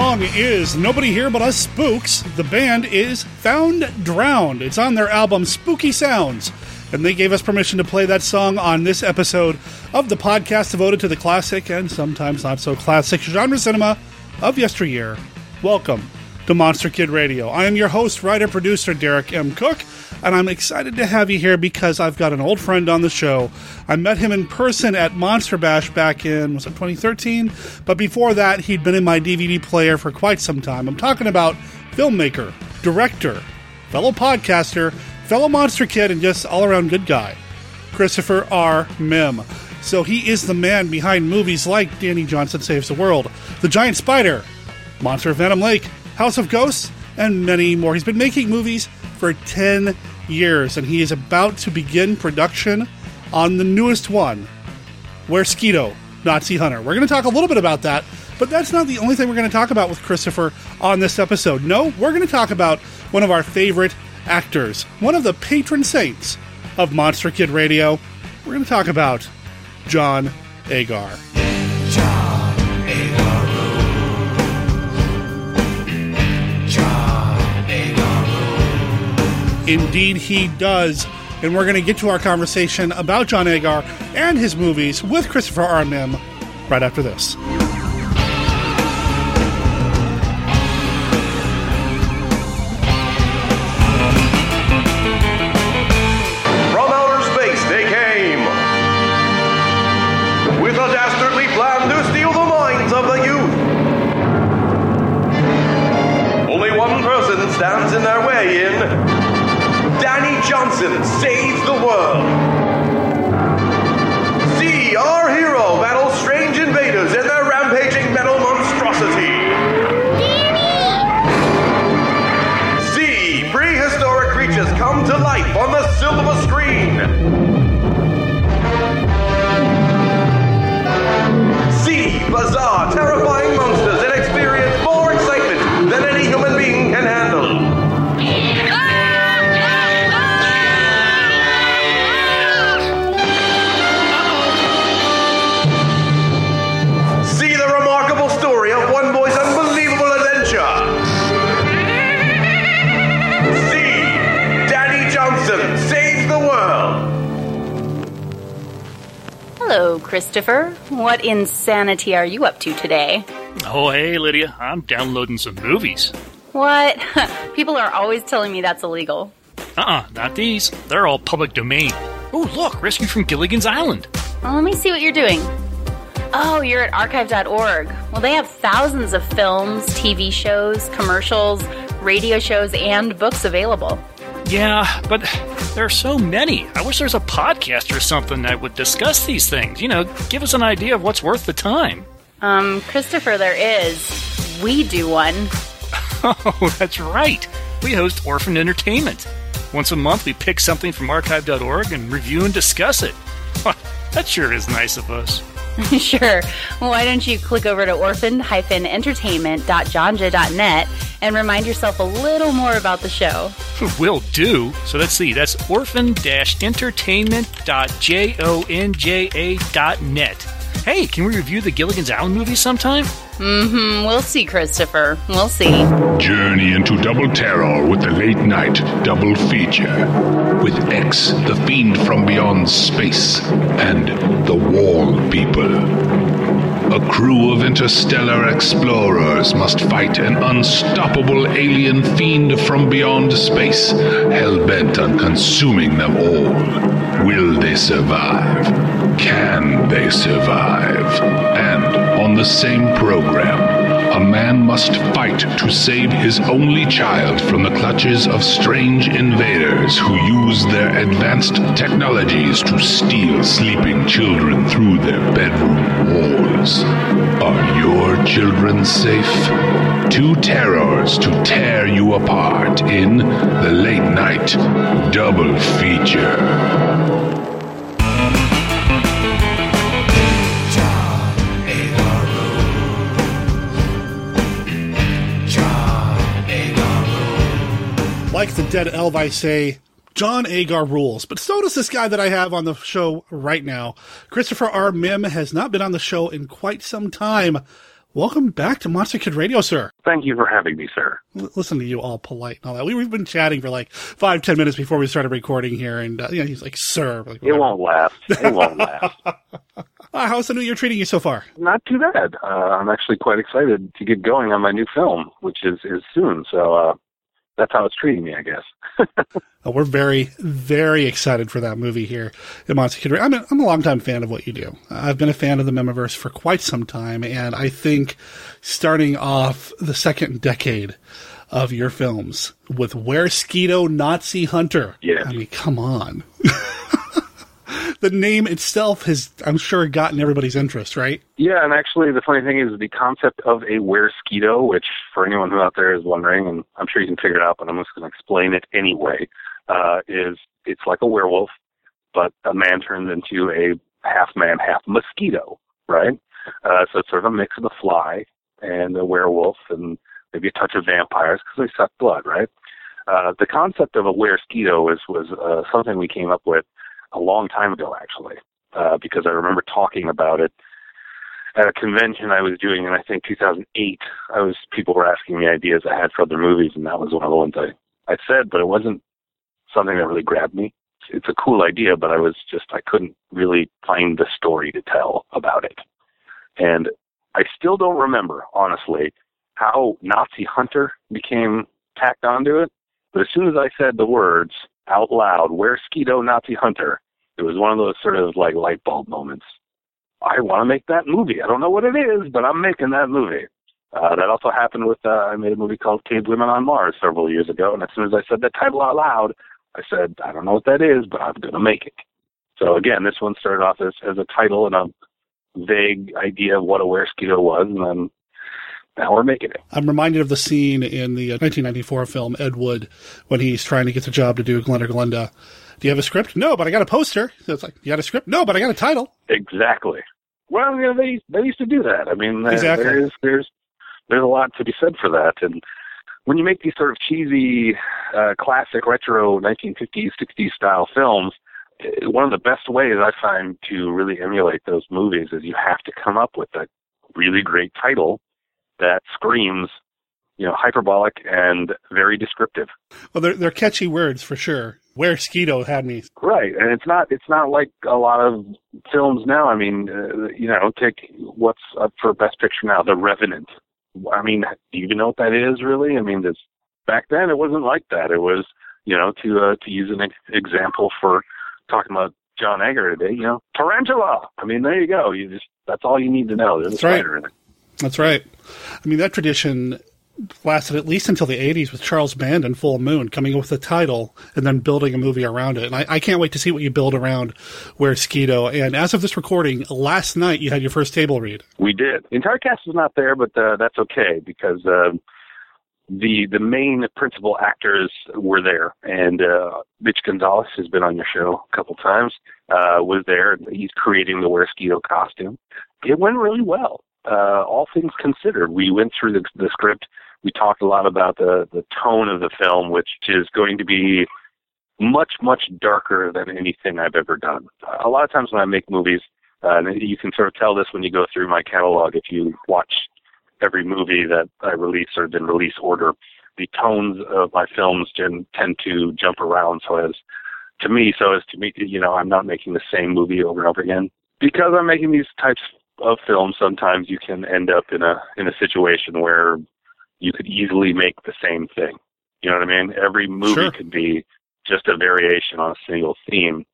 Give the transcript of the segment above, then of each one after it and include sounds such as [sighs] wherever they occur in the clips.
song is Nobody Here But Us Spooks. The band is Found Drowned. It's on their album Spooky Sounds. And they gave us permission to play that song on this episode of the podcast devoted to the classic and sometimes not so classic genre cinema of yesteryear. Welcome to Monster Kid Radio. I am your host, writer, producer, Derek M. Koch and I'm excited to have you here because I've got an old friend on the show. I met him in person at Monster Bash back in was it 2013, but before that he'd been in my DVD player for quite some time. I'm talking about filmmaker, director, fellow podcaster, fellow monster kid, and just all around good guy, Christopher R. Mihm. So he is the man behind movies like Danny Johnson Saves the World, The Giant Spider, Monster of Venom Lake, House of Ghosts, and many more. He's been making movies for 10 years, and he is about to begin production on the newest one, Weresquito, Nazi Hunter. We're going to talk a little bit about that, but that's not the only thing we're going to talk about with Christopher on this episode. No, we're going to talk about one of our favorite actors, one of the patron saints of Monster Kid Radio. We're going to talk about John Agar. Indeed, he does. And we're going to get to our conversation about John Agar and his movies with Christopher R. Mihm right after this. Christopher. What insanity are you up to today? Oh, hey, Lydia. I'm downloading some movies. What? [laughs] People are always telling me that's illegal. Uh uh not these. They're all public domain. Oh, look, Rescue from Gilligan's Island. Well, let me see what you're doing. Oh, you're at archive.org. Well, they have thousands of films, TV shows, commercials, radio shows, and books available. Yeah, but there are so many. I wish there's a podcast or something that would discuss these things. You know, give us an idea of what's worth the time. Um, Christopher, there is. We do one. [laughs] Oh, that's right. We host Orphan Entertainment. Once a month, we pick something from archive.org and review and discuss it. [laughs] that sure is nice of us. [laughs] sure. Why don't you click over to orphan-entertainment.jonja.net and remind yourself a little more about the show. [laughs] Will do. So let's see. That's orphan-entertainment.jonja.net. Hey, can we review the Gilligan's Island movie sometime? Mm-hmm. We'll see, Christopher. We'll see. Journey into double terror with the late night double feature. With X, the fiend from beyond space, and the Wall People. A crew of interstellar explorers must fight an unstoppable alien fiend from beyond space, hell bent on consuming them all. Will they survive? Can they survive? And on the same program, a man must fight to save his only child from the clutches of strange invaders who use their advanced technologies to steal sleeping children through their bedroom walls. Are your children safe? Two terrors to tear you apart in the late night double feature. Like the dead elf, I say, John Agar rules. But so does this guy that I have on the show right now. Christopher R. Mihm has not been on the show in quite some time. Welcome back to Monster Kid Radio, sir. Thank you for having me, sir. L- listen to you all polite and all that. We, we've been chatting for like five, ten minutes before we started recording here, and uh, you know, he's like, "Sir." Like, It won't last. It won't [laughs] last. Uh, how's the new year treating you so far? Not too bad. Uh, I'm actually quite excited to get going on my new film, which is is soon. So uh, that's how it's treating me, I guess. Uh, [laughs] we're very, very excited for that movie here at Monster Kid. I'm a, I'm a longtime fan of what you do. I've been a fan of the Mihmiverse for quite some time, and I think starting off the second decade of your films with Weresquito Nazi Hunter. Yes. I mean, come on. [laughs] the name itself has, I'm sure, gotten everybody's interest, right? Yeah, and actually, the funny thing is the concept of a weresquito, which for anyone who out there is wondering, and I'm sure you can figure it out, but I'm just going to explain it anyway. Uh, is it's like a werewolf, but a man turns into a half man, half mosquito, right? Uh, so it's sort of a mix of a fly and a werewolf, and maybe a touch of vampires because they suck blood, right? Uh, the concept of a weresquito was was uh, something we came up with a long time ago, actually, uh, because I remember talking about it at a convention I was doing in I think 2008. I was people were asking me ideas I had for other movies, and that was one of the ones I I said, but it wasn't something that really grabbed me. It's, a cool idea, but I was just I couldn't really find the story to tell about it, and I still don't remember honestly how Nazi Hunter became tacked onto it. But as soon as I said the words out loud, "Where Skeeto Nazi Hunter," it was one of those sort of like light bulb moments. I want to make that movie. I don't know what it is, but I'm making that movie. Uh, that also happened with uh, I made a movie called Cave Women on Mars several years ago, and as soon as I said that title out loud, I said I don't know what that is, but I'm to make it. So again, this one started off as as a title and a vague idea of what a weresquito was, and then now we're making it. I'm reminded of the scene in the uh, 1994 film Ed Wood when he's trying to get the job to do Glenda Glenda. Do you have a script? No, but I got a poster. So it's like, you got a script? No, but I got a title. Exactly. Well, you know, they they used to do that. I mean, uh, Exactly. there's there's there's a lot to be said for that. And when you make these sort of cheesy, uh, classic retro 1950s, 60s style films, eh, one of the best ways I find to really emulate those movies is you have to come up with a really great title that screams, you know, hyperbolic and very descriptive. Well, they're, they're catchy words for sure. Weresquito had me. Right, and it's not it's not like a lot of films now. I mean, uh, you know, take what's up for Best Picture now, The Revenant. I mean, do you even know what that is really? I mean, this back then it wasn't like that. It was, you know, to uh, to use an ex- example for talking about John Agar today, you know, tarantula. I mean, there you go. You just that's all you need to know. There's a That's right. spider in it. That's right. I mean, that tradition lasted at least until the 80s with Charles Band and Full Moon coming up with a title and then building a movie around it. And I, I can't wait to see what you build around Weresquito. And as of this recording, last night you had your first table read. We did. The entire cast was not there, but uh, that's okay because uh, the the main principal actors were there, and uh, Mitch Gonzalez has been on your show a couple times. Uh, was there? He's creating the Weresquito costume. It went really well. Uh, all things considered, we went through the, the script. We talked a lot about the the tone of the film, which is going to be much much darker than anything I've ever done. A lot of times when I make movies, uh, and you can sort of tell this when you go through my catalog. If you watch every movie that I release or in release order, the tones of my films tend to jump around so as to me, so as to me, you know, I'm not making the same movie over and over again. Because I'm making these types of films, sometimes you can end up in a in a situation where you could easily make the same thing. You know what I mean? Every movie Sure. could be just a variation on a single theme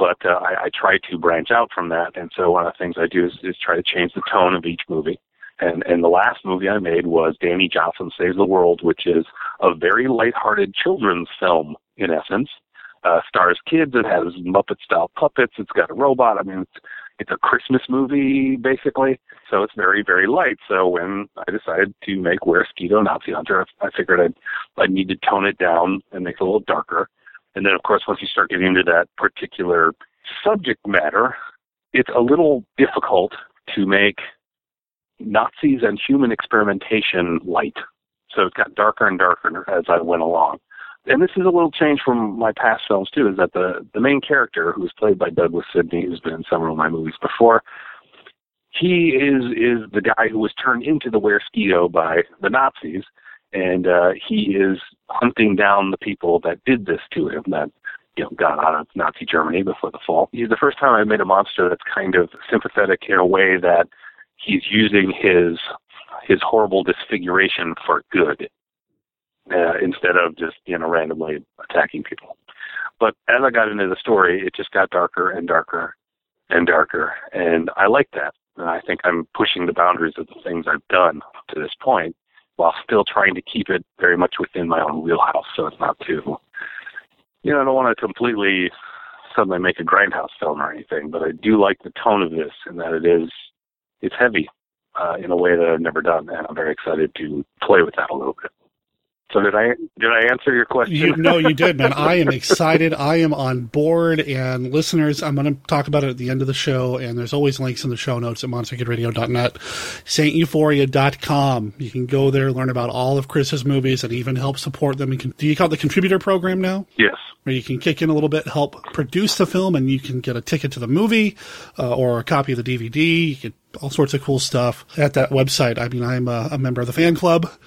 but uh, I, I try to branch out from that. And so one of the things I do is, is try to change the tone of each movie. And and the last movie I made was Danny Johnson Saves the World, which is a very lighthearted children's film in essence. Uh, stars kids. It has Muppet style puppets. It's got a robot. I mean, it's it's a Christmas movie basically. So it's very very light. So when I decided to make Weresquito Nazi Hunter, I, figured I'd I need to tone it down and make it a little darker. And then, of course, once you start getting into that particular subject matter, it's a little difficult to make Nazis and human experimentation light. So it got darker and darker as I went along. And this is a little change from my past films too, is that the, the main character, who's played by Douglas Sidney, who's been in several of my movies before, he is is the guy who was turned into the Weresquito by the Nazis, and uh, he is hunting down the people that did this to him. That you know got out of Nazi Germany before the fall. He's the first time I've made a monster that's kind of sympathetic in a way that he's using his his horrible disfiguration for good uh, instead of just you know randomly attacking people. But as I got into the story, it just got darker and darker and darker, and I like that. And I think I'm pushing the boundaries of the things I've done to this point, while still trying to keep it very much within my own wheelhouse, so it's not too. You know, I don't want to completely suddenly make a grindhouse film or anything, but I do like the tone of this, and that it is it's heavy uh, in a way that I've never done, and I'm very excited to play with that a little bit. So did I did I answer your question? You, no, you did, man. I am [laughs] excited. I am on board. And listeners, I'm going to talk about it at the end of the show. And there's always links in the show notes at monsterkidradio.net, sainteuphoria.com. You can go there, learn about all of Chris's movies, and even help support them. You can, do you call it the contributor program now? Yes. Where you can kick in a little bit, help produce the film, and you can get a ticket to the movie uh, or a copy of the DVD. You can all sorts of cool stuff at that website. I mean, I'm a, a member of the fan club. [laughs]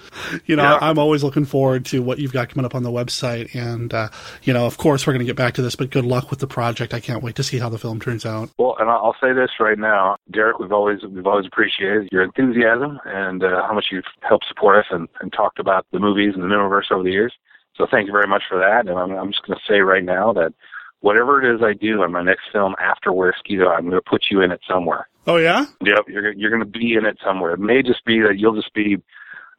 You know, yeah. I'm always looking forward to what you've got coming up on the website. And, uh, you know, of course, we're going to get back to this, but good luck with the project. I can't wait to see how the film turns out. Well, and I'll say this right now, Derek, we've always, we've always appreciated your enthusiasm and uh, how much you've helped support us and, and talked about the movies and the universe over the years. So thank you very much for that. And I'm, I'm just going to say right now that whatever it is I do on my next film after Weresquito, I'm going to put you in it somewhere. Oh yeah. Yep, you're you're going to be in it somewhere. It may just be that you'll just be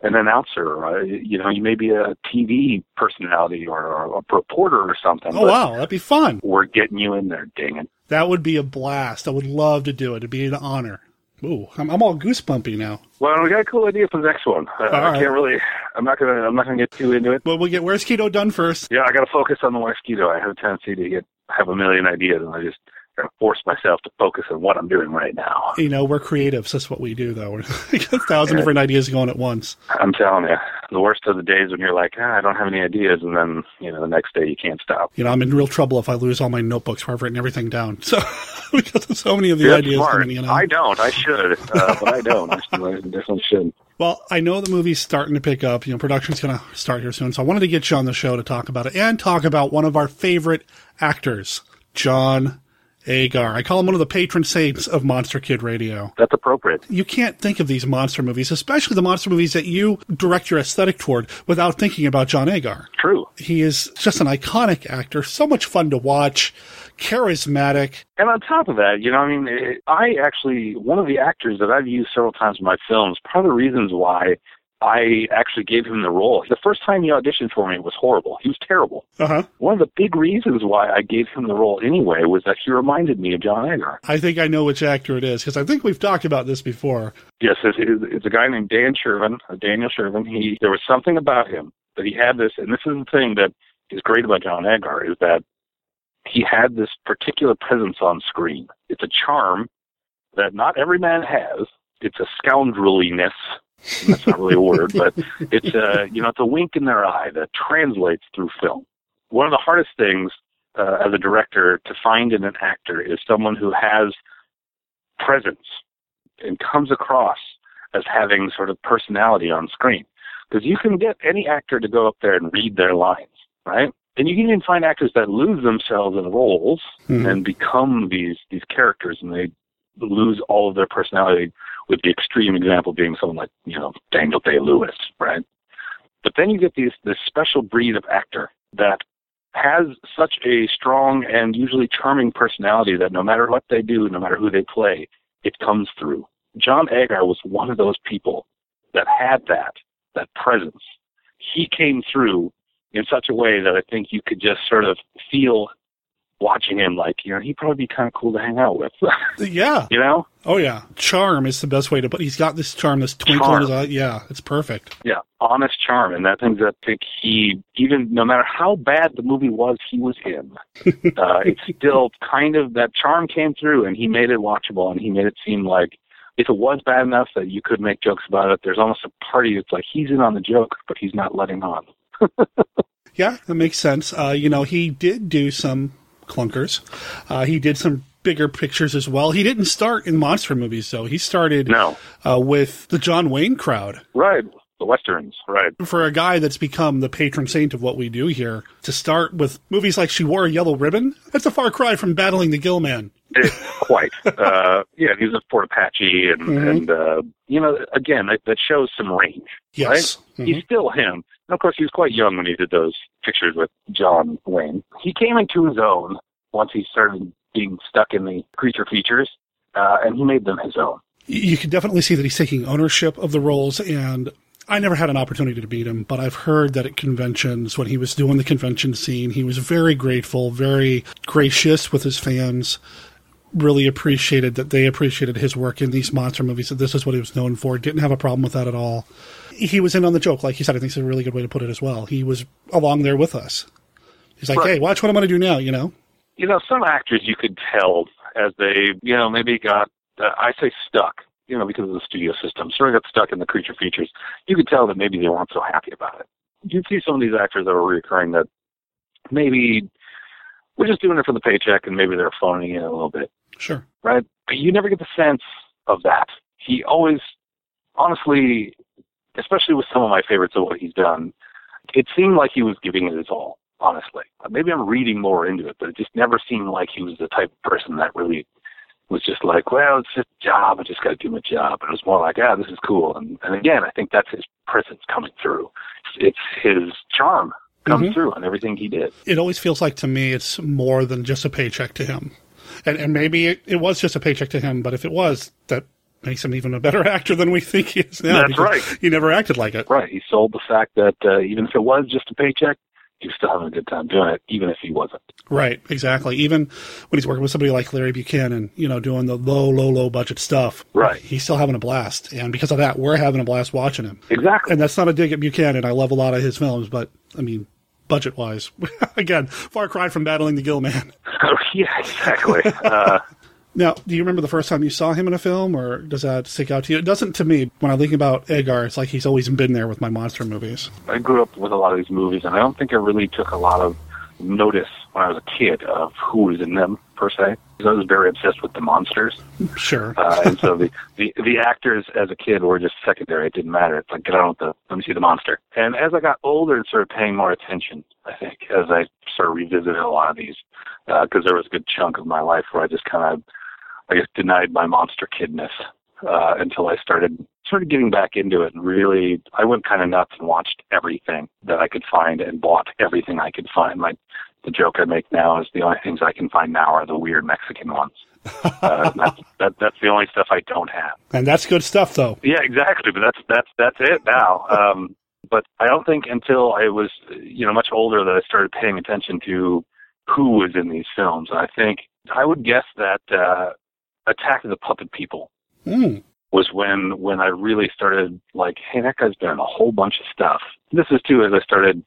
an announcer. Uh, you know, you may be a TV personality or, or a reporter or something. Oh wow, that'd be fun. We're getting you in there, dang it. That would be a blast. I would love to do it. It'd be an honor. Ooh, I'm, I'm all goosebumpy now. Well, we got a cool idea for the next one. Uh, I right. can't really. I'm not gonna. I'm not gonna get too into it. But we'll get where's Weresquito done first. Yeah, I got to focus on the Weresquito. I have a tendency to get have a million ideas, and I just force myself to focus on what I'm doing right now. You know, we're creatives. That's what we do, though. [laughs] we got a thousand yeah. different ideas going at once. I'm telling you, the worst of the days when you're like, ah, I don't have any ideas, and then you know the next day you can't stop. You know, I'm in real trouble if I lose all my notebooks where I've written everything down. [laughs] So because so many of the You're ideas smart. coming. You know, I don't. I should, uh, but I [laughs] don't. I definitely should. Well, I know the movie's starting to pick up. You know, production's going to start here soon. So I wanted to get you on the show to talk about it and talk about one of our favorite actors, John Agar. I call him one of the patron saints of Monster Kid Radio. That's appropriate. You can't think of these monster movies, especially the monster movies that you direct your aesthetic toward, without thinking about John Agar. True. He is just an iconic actor, so much fun to watch, charismatic. And on top of that, you know, I mean, I actually, one of the actors that I've used several times in my films, part of the reasons why I actually gave him the role. The first time he auditioned for me was horrible. He was terrible. Uh-huh. One of the big reasons why I gave him the role anyway was that he reminded me of John Agar. I think I know which actor it is because I think we've talked about this before. Yes, it's, it's a guy named Dan Shervin, uh, Daniel Shervin. He there was something about him that he had this, and this is the thing that is great about John Agar is that he had this particular presence on screen. It's a charm that not every man has. It's a scoundreliness that's not really a word, but [laughs] it's a you know it's a wink in their eye that translates through film. One of the hardest things uh, as a director to find in an actor is someone who has presence and comes across as having sort of personality on screen. Because you can get any actor to go up there and read their lines, right? And you can even find actors that lose themselves in roles mm-hmm. and become these these characters, and they lose all of their personality with the extreme example being someone like, you know, Daniel Day Lewis, right? But then you get these this special breed of actor that has such a strong and usually charming personality that no matter what they do, no matter who they play, it comes through. John Agar was one of those people that had that, that presence. He came through in such a way that I think you could just sort of feel watching him like you know he'd probably be kind of cool to hang out with. [laughs] Yeah. You know? Oh yeah. Charm is the best way to put he's got this charm this twinkle charm. in his eye. Yeah it's perfect. Yeah honest charm and that thing that I think he even no matter how bad the movie was he was in [laughs] uh it's still kind of that charm came through and he made it watchable and he made it seem like if it was bad enough that you could make jokes about it there's almost a party that's like he's in on the joke but he's not letting on. [laughs] Yeah that makes sense. Uh you know he did do some clunkers. Uh, he did some bigger pictures as well. He didn't start in monster movies, though. He started No. uh, with the John Wayne crowd. Right. The westerns. Right. For a guy that's become the patron saint of what we do here, to start with movies like She Wore a Yellow Ribbon, that's a far cry from battling the Gill Man. It, quite. [laughs] uh, yeah, he's a Fort Apache, and Mhm. and uh, you know, again, that, that shows some range. Yes. Right? He's still him. And of course, he was quite young when he did those pictures with John Wayne. He came into his own once he started being stuck in the creature features, uh, and he made them his own. you can definitely see that he's taking ownership of the roles and I never had an opportunity to meet him, but I've heard that at conventions, when he was doing the convention scene, he was very grateful, very gracious with his fans, really appreciated that they appreciated his work in these monster movies, that this is what he was known for, didn't have a problem with that at all. He was in on the joke, like you said, I think it's a really good way to put it as well. He was along there with us. He's like, Right. hey, watch what I'm going to do now, you know? you know, some actors you could tell as they, you know, maybe got, uh, I say stuck, you know, because of the studio system, sort of got stuck in the creature features. You could tell that maybe they weren't so happy about it. You'd see some of these actors that were reoccurring that maybe we're just doing it for the paycheck and maybe they're phoning it a little bit, Sure. right? But you never get the sense of that. He always, honestly, especially with some of my favorites of what he's done, it seemed like he was giving it his all, honestly. Maybe I'm reading more into it, but it just never seemed like he was the type of person that really was just like, well, it's just a job. I just got to do my job. And it was more like, ah, this is cool. And, and again, I think that's his presence coming through. It's his charm comes Mhm. through on everything he did. it always feels like to me it's more than just a paycheck to him. And, and maybe it, it was just a paycheck to him, but if it was, that makes him even a better [laughs] actor than we think he is now. That's right. He never acted like it. Right. He sold the fact that uh, even if it was just a paycheck, he was still having a good time doing it, even if he wasn't. Right, exactly. Even when he's working with somebody like Larry Buchanan, you know, doing the low, low, low budget stuff. Right. He's still having a blast. And because of that, we're having a blast watching him. Exactly. And that's not a dig at Buchanan. I love a lot of his films, but I mean, budget wise, [laughs] again, far cry from battling the Gill Man. [laughs] Oh, yeah, exactly. uh, [laughs] Now, do you remember the first time you saw him in a film, or does that stick out to you? It doesn't to me. When I think about Agar, it's like he's always been there with my monster movies. I grew up with a lot of these movies, and I don't think I really took a lot of notice when I was a kid of who was in them per se. Because I was very obsessed with the monsters, Sure. uh, and so the, [laughs] the the actors as a kid were just secondary. It didn't matter. It's like get on with the let me see the monster. And as I got older and started paying more attention, I think as I sort of revisited a lot of these, because there was a good chunk of my life where I just kind of I guess denied my monster kidness uh, until I started started getting back into it and really I went kind of nuts and watched everything that I could find and bought everything I could find. Like the joke I make now is the only things I can find now are the weird Mexican ones. uh, [laughs] that's that, that's the only stuff I don't have. and that's good stuff, though. Yeah, exactly. But that's that's that's it now. Um, but I don't think until I was you know much older that I started paying attention to who was in these films. I think I would guess that uh, Attack of the Puppet People Mm. was when when I really started like, hey, that guy's done a whole bunch of stuff. This is too as I started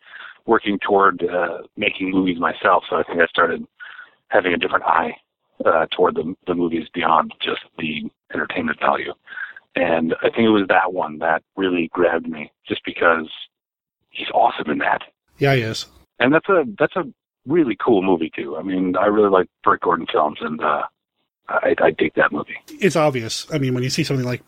working toward uh, making movies myself. So I think I started having a different eye uh, toward the the movies beyond just the entertainment value. And I think it was that one that really grabbed me, just because he's awesome in that. Yeah, he is. And that's a that's a really cool movie too. I mean, I really like Bert Gordon films, and uh, I, I dig that movie. It's obvious. I mean, when you see something like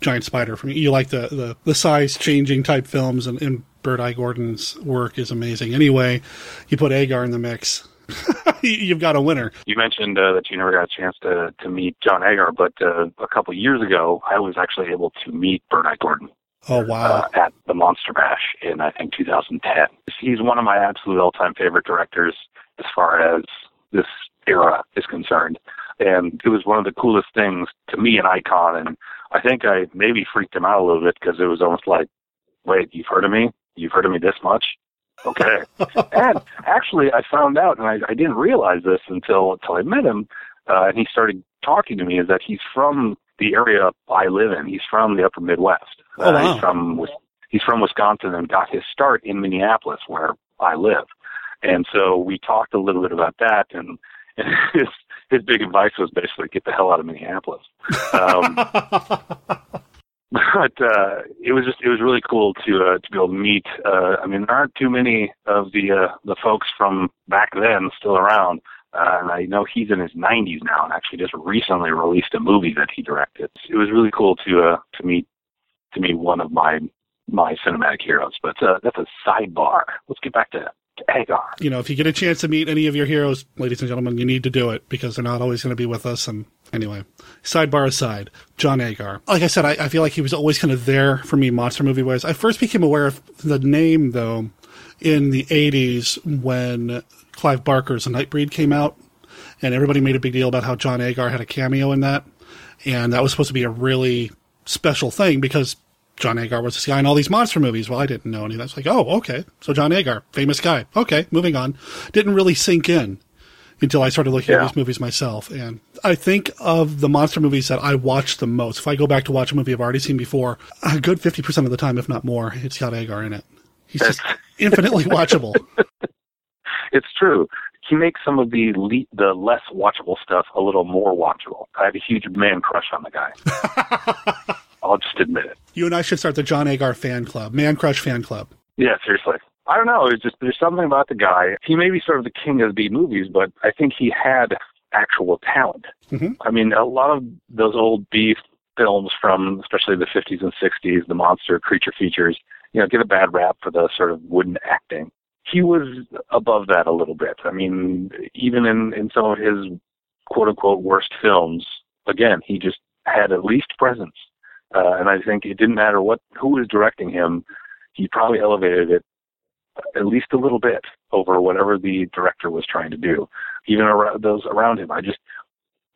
Giant Spider, from you like the, the, the size changing type films, and, and Bert I. Gordon's work is amazing. Anyway, you put Agar in the mix, [laughs] you've got a winner. You mentioned uh, that you never got a chance to to meet John Agar, but uh, a couple years ago, I was actually able to meet Eye Gordon Oh wow! uh, at the Monster Bash in I think 2010. He's one of my absolute all-time favorite directors as far as this era is concerned, and it was one of the coolest things to me an icon. And I think I maybe freaked him out a little bit because it was almost like, wait, you've heard of me? You've heard of me this much? Okay. [laughs] and actually, I found out, and I, I didn't realize this until until I met him, uh, and he started talking to me, is that he's from the area I live in. He's from the Upper Midwest. Oh, wow. Uh, he's from Wis- he's from Wisconsin and got his start in Minneapolis, where I live. And so we talked a little bit about that, and, and [laughs] his his big advice was basically get the hell out of Minneapolis. [laughs] Um, but uh, it was just it was really cool to uh, to be able to meet. Uh, I mean, there aren't too many of the uh, the folks from back then still around. Uh, and I know he's in his 90s now, and actually just recently released a movie that he directed. It was really cool to uh, to meet to meet one of my my cinematic heroes. But uh, that's a sidebar. Let's get back to, Agar. You know, if you get a chance to meet any of your heroes, ladies and gentlemen, you need to do it because they're not always going to be with us. And anyway, sidebar aside, John Agar. Like I said, I, I feel like he was always kind of there for me, monster movie wise. I first became aware of the name though in the '80s when Clive Barker's The Nightbreed came out, and everybody made a big deal about how John Agar had a cameo in that, and that was supposed to be a really special thing because John Agar was this guy in all these monster movies. Well, I didn't know any of that. It's like, oh, okay. So John Agar, famous guy. Okay, moving on. Didn't really sink in until I started looking Yeah. at these movies myself. And I think of the monster movies that I watch the most. If I go back to watch a movie I've already seen before, a good 50% of the time, if not more, it's got Agar in it. He's just [laughs] infinitely watchable. It's true. He makes some of the le- the less watchable stuff a little more watchable. I have a huge man crush on the guy. [laughs] I'll just admit it. You and I should start the John Agar fan club, Man Crush fan club. Yeah, seriously. I don't know. It's just there's something about the guy. He may be sort of the king of B movies, but I think he had actual talent. Mhm. I mean, a lot of those old B films from especially the 50s and 60s, the monster creature features, you know, get a bad rap for the sort of wooden acting. He was above that a little bit. I mean, even in in some of his quote unquote worst films, again, he just had at least presence. Uh, and I think it didn't matter what who was directing him, he probably elevated it at least a little bit over whatever the director was trying to do, even around those around him. I just,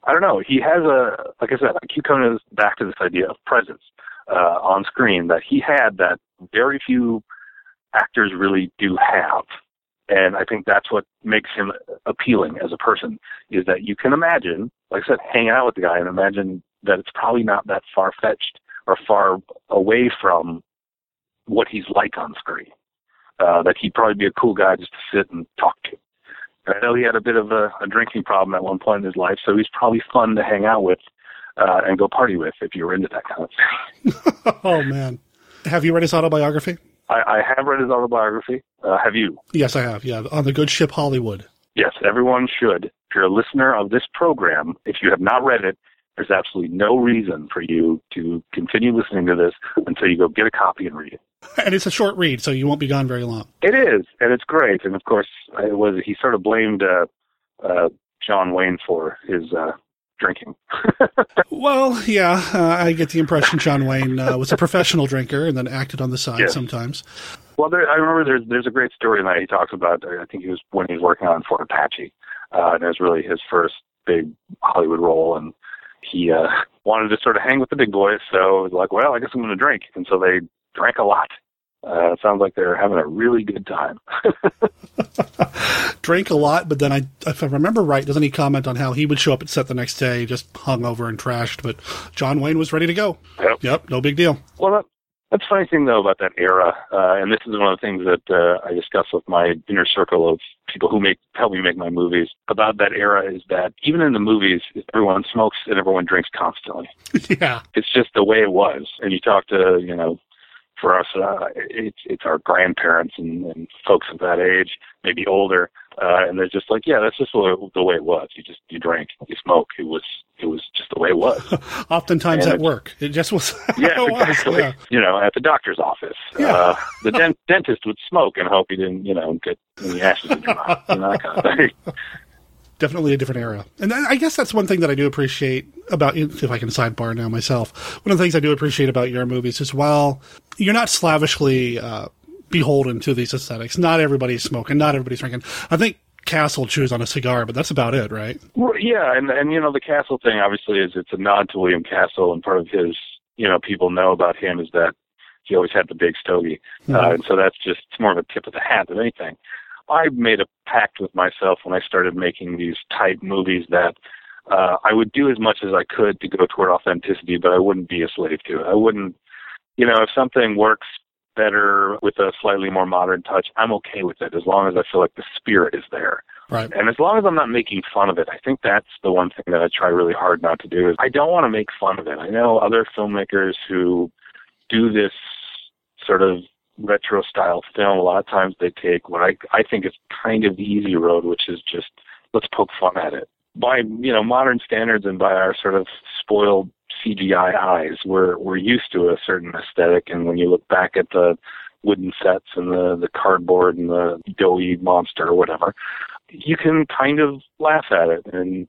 I don't know. He has a, like I said, I keep coming back to this idea of presence uh, on screen that he had that very few actors really do have. And I think that's what makes him appealing as a person is that you can imagine, like I said, hanging out with the guy and imagine that it's probably not that far fetched or far away from what he's like on screen. Uh, that he'd probably be a cool guy just to sit and talk to. I know he had a bit of a, a drinking problem at one point in his life, so he's probably fun to hang out with uh, and go party with if you were into that kind of thing. [laughs] oh, man. Have you read his autobiography? I, I have read his autobiography. Uh, have you? Yes, I have. Yeah, on the good ship Hollywood. Yes, everyone should. If you're a listener of this program, if you have not read it, there's absolutely no reason for you to continue listening to this until you go get a copy and read it. And it's a short read, so you won't be gone very long. It is, and it's great. And of course, it was he sort of blamed uh, uh, John Wayne for his uh, drinking. [laughs] Well, yeah, uh, I get the impression John Wayne uh, was a professional drinker and then acted on the side Yes. sometimes. well, there, I remember there's there's a great story in that he talks about. I think he was when he was working on Fort Apache, uh, and it was really his first big Hollywood role, and he uh, wanted to sort of hang with the big boys. So was like, well, I guess I'm going to drink, and so they drank a lot. Uh, it sounds like they're having a really good time. [laughs] Drank a lot, but then I, if I remember right, doesn't he comment on how he would show up at set the next day just hungover and trashed, but John Wayne was ready to go. Yep. Yep, no big deal. Well, that, that's the funny thing though about that era, uh, and this is one of the things that uh, I discuss with my inner circle of people who make help me make my movies about that era is that even in the movies, everyone smokes and everyone drinks constantly. [laughs] yeah. It's just the way it was. And you talk to you know, for us, uh, it's it's our grandparents and, and folks of that age, maybe older, uh, and they're just like, yeah, that's just the way, the way it was. You just you drank, you smoke. It was it was just the way it was. [laughs] Oftentimes And at it's- work. It just was. [laughs] Yeah, it was, exactly. yeah. You know, at the doctor's office, Yeah. uh, the [laughs] dent- dentist would smoke and hope he didn't, you know, get any ashes in your mouth, you know, that kind of thing. definitely a different era. And I guess that's one thing that I do appreciate about, if I can sidebar now myself, one of the things I do appreciate about your movies is while you're not slavishly uh, beholden to these aesthetics, not everybody's smoking, not everybody's drinking. I think Castle chews on a cigar, but that's about it, right? Well, yeah, and and you know, the Castle thing obviously is it's a nod to William Castle, and part of his, you know, people know about him is that he always had the big stogie, uh, and so that's just it's more of a tip of the hat than anything. I made a pact with myself when I started making these type movies that uh, I would do as much as I could to go toward authenticity, but I wouldn't be a slave to it. I wouldn't, you know, if something works better with a slightly more modern touch, I'm okay with it as long as I feel like the spirit is there. Right. And as long as I'm not making fun of it, I think that's the one thing that I try really hard not to do is I don't want to make fun of it. I know other filmmakers who do this sort of retro style film. A lot of times they take what I I think is kind of the easy road, which is just let's poke fun at it. By you know modern standards and by our sort of spoiled CGI eyes, we're we're used to a certain aesthetic, and when you look back at the wooden sets and the the cardboard and the doughy monster or whatever, you can kind of laugh at it. And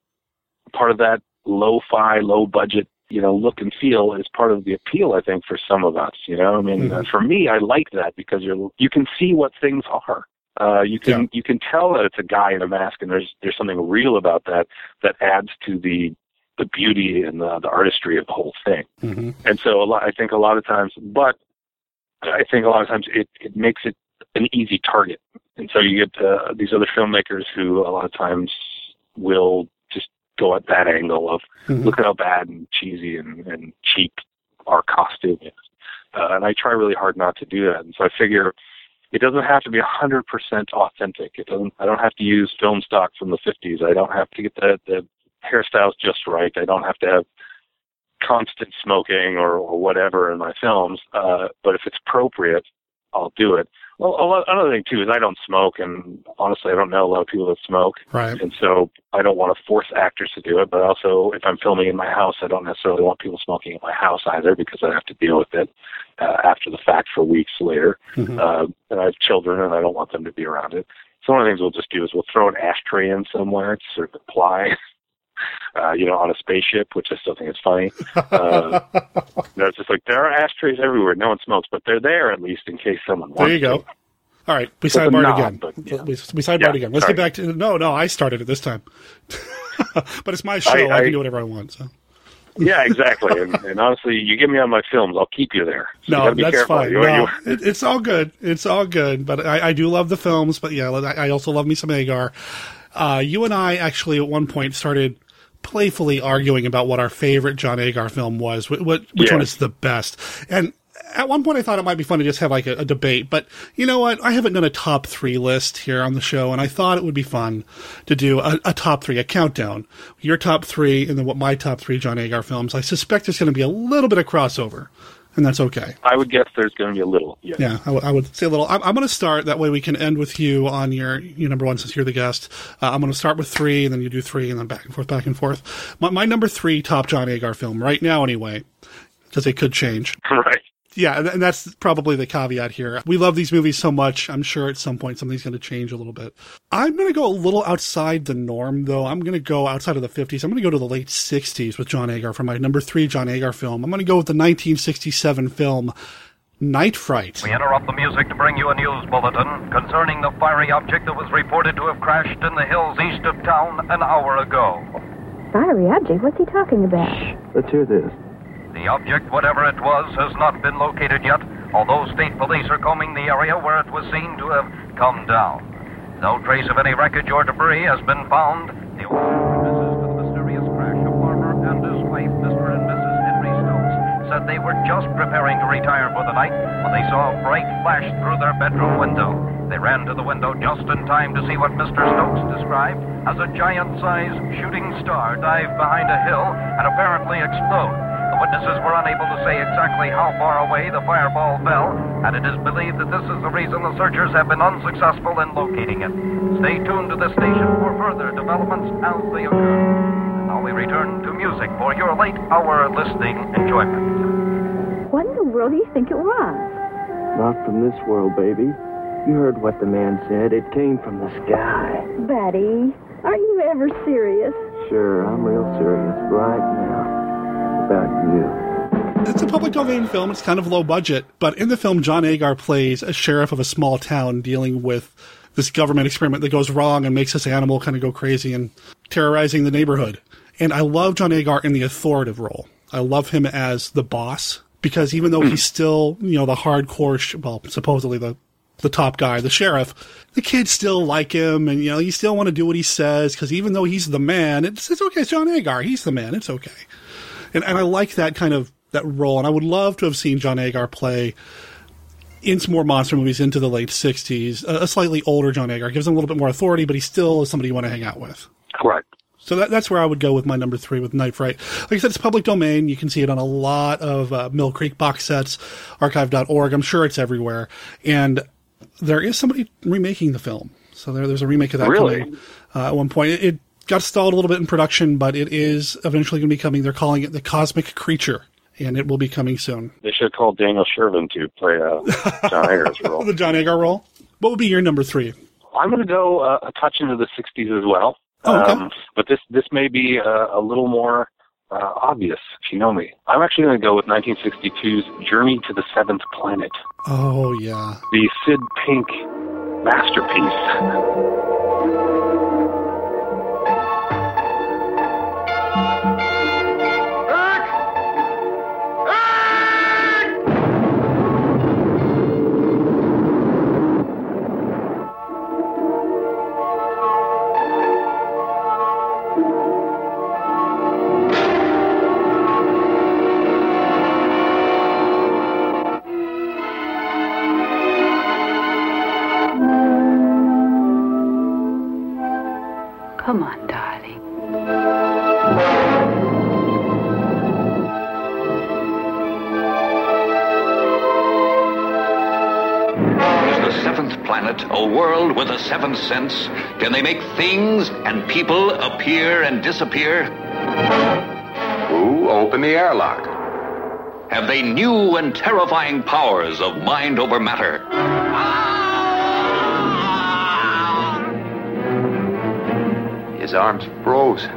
part of that lo-fi, low budget, you know, look and feel is part of the appeal, I think, for some of us. You know, I mean, Mhm. uh, for me, I like that because you're you can see what things are. Uh, you can Yeah. you can tell that it's a guy in a mask, and there's there's something real about that that adds to the the beauty and the, the artistry of the whole thing. hmm And so a lot, I think a lot of times, but I think a lot of times it, it makes it an easy target. And so you get uh, these other filmmakers who a lot of times will just go at that angle of Mhm. look at how bad and cheesy and, and cheap our costume is. Uh, and I try really hard not to do that. And so I figure it doesn't have to be a 100% authentic. It doesn't, I don't have to use film stock from the 50s. I don't have to get the, the hairstyles just right. I don't have to have constant smoking or, or whatever in my films. Uh, but if it's appropriate, I'll do it. Well, a lot, another thing too is I don't smoke, and honestly, I don't know a lot of people that smoke, Right. and so I don't want to force actors to do it. But also, if I'm filming in my house, I don't necessarily want people smoking in my house either, because I have to deal with it uh, after the fact for weeks later. Mhm. Uh, and I have children, and I don't want them to be around it. So one of the things we'll just do is we'll throw an ashtray in somewhere to sort of imply, uh, you know, on a spaceship, which I still think is funny. Uh, [laughs] you know, it's just like there are ashtrays everywhere. No one smokes, but they're there at least in case someone wants There you go. to. All right, we sidebarred nod, again. but, yeah. We, we sidebarred Yeah, again. Let's sorry. get back to no, no. I started it this time, [laughs] but it's my show. I, I- can do whatever I want. So [laughs] Yeah, exactly. and, and honestly, you get me on my films, I'll keep you there. So no, be that's careful. fine. You- No, you- it, it's all good. It's all good. But I, I do love the films. But yeah, I I also love me some Agar. Uh, you and I actually at one point started playfully arguing about what our favorite John Agar film was. What, what which Yeah. one is the best? And at one point, I thought it might be fun to just have like a, a debate. But you know what? I haven't done a top three list here on the show, and I thought it would be fun to do a, a top three, a countdown. Your top three, and then what my top three John Agar films. I suspect there's going to be a little bit of crossover, and that's okay. I would guess there's going to be a little. Yeah. Yeah, I, w- I would say a little. I'm, I'm going to start that way we can end with you on your your number one since you're the guest. Uh, I'm going to start with three, and then you do three, and then back and forth, back and forth. My, my number three top John Agar film right now, anyway, because it could change. [laughs] Right. Yeah, and- and that's probably the caveat here. We love these movies so much. I'm sure at some point something's going to change a little bit. I'm going to go a little outside the norm, though. I'm going to go outside of the 50s. I'm going to go to the late 60s with John Agar for my number three John Agar film. I'm going to go with the 1967 film Night Fright. We interrupt the music to bring you a news bulletin concerning the fiery object that was reported to have crashed in the hills east of town an hour ago. Fiery object? What's he talking about? Let's hear this. The object, whatever it was, has not been located yet, although state police are combing the area where it was seen to have come down. No trace of any wreckage or debris has been found. The witnesses to the mysterious crash, a farmer and his wife, Mr. and Mrs. Henry Stokes, said they were just preparing to retire for the night when they saw a bright flash through their bedroom window. They ran to the window just in time to see what Mr. Stokes described as a giant-sized shooting star dive behind a hill and apparently explode. The witnesses were unable to say exactly how far away the fireball fell, and it is believed that this is the reason the searchers have been unsuccessful in locating it. Stay tuned to the station for further developments as they occur. And now we return to music for your late hour listening enjoyment. What in the world do you think it was? Not from this world, baby. You heard what the man said. It came from the sky. Betty, aren't you ever serious? Sure, I'm real serious right now about you. It's a public domain film. It's kind of low budget, but in the film, John Agar plays a sheriff of a small town dealing with this government experiment that goes wrong and makes this animal kind of go crazy and terrorizing the neighborhood. And I love John Agar in the authoritative role. I love him as the boss because even though he's still, you know, the hardcore, sh- well, supposedly the the top guy, the sheriff, the kids still like him, and you know, you still want to do what he says because even though he's the man, it's, it's okay. It's John Agar. He's the man. It's okay and, and I like that kind of that role. And I would love to have seen John Agar play in some more monster movies into the late '60s. A, a slightly older John Agar gives him a little bit more authority, but he still is somebody you want to hang out with. Correct. So that, that's where I would go with my number three with Night Fright. Like I said, it's public domain. You can see it on a lot of uh, Mill Creek box sets, archive.org. I'm sure it's everywhere. And there is somebody remaking the film. So there, there's a remake of that Really? coming uh, at one point. It, it got stalled a little bit in production, but it is eventually going to be coming. They're calling it the Cosmic Creature, and it will be coming soon. They should call Daniel Shervin to play uh, John Agar's [laughs] role. the John Agar role. What would be your number three? I'm going to go uh, a touch into the 60s as well. Oh, okay. Um, but this this may be uh, a little more uh, obvious if you know me. I'm actually going to go with 1962's Journey to the Seventh Planet, Oh yeah, the Sid Pink masterpiece. Come world with a seventh sense? Can they make things and people appear and disappear? Who opened the airlock? Have they new and terrifying powers of mind over matter? His arms frozen.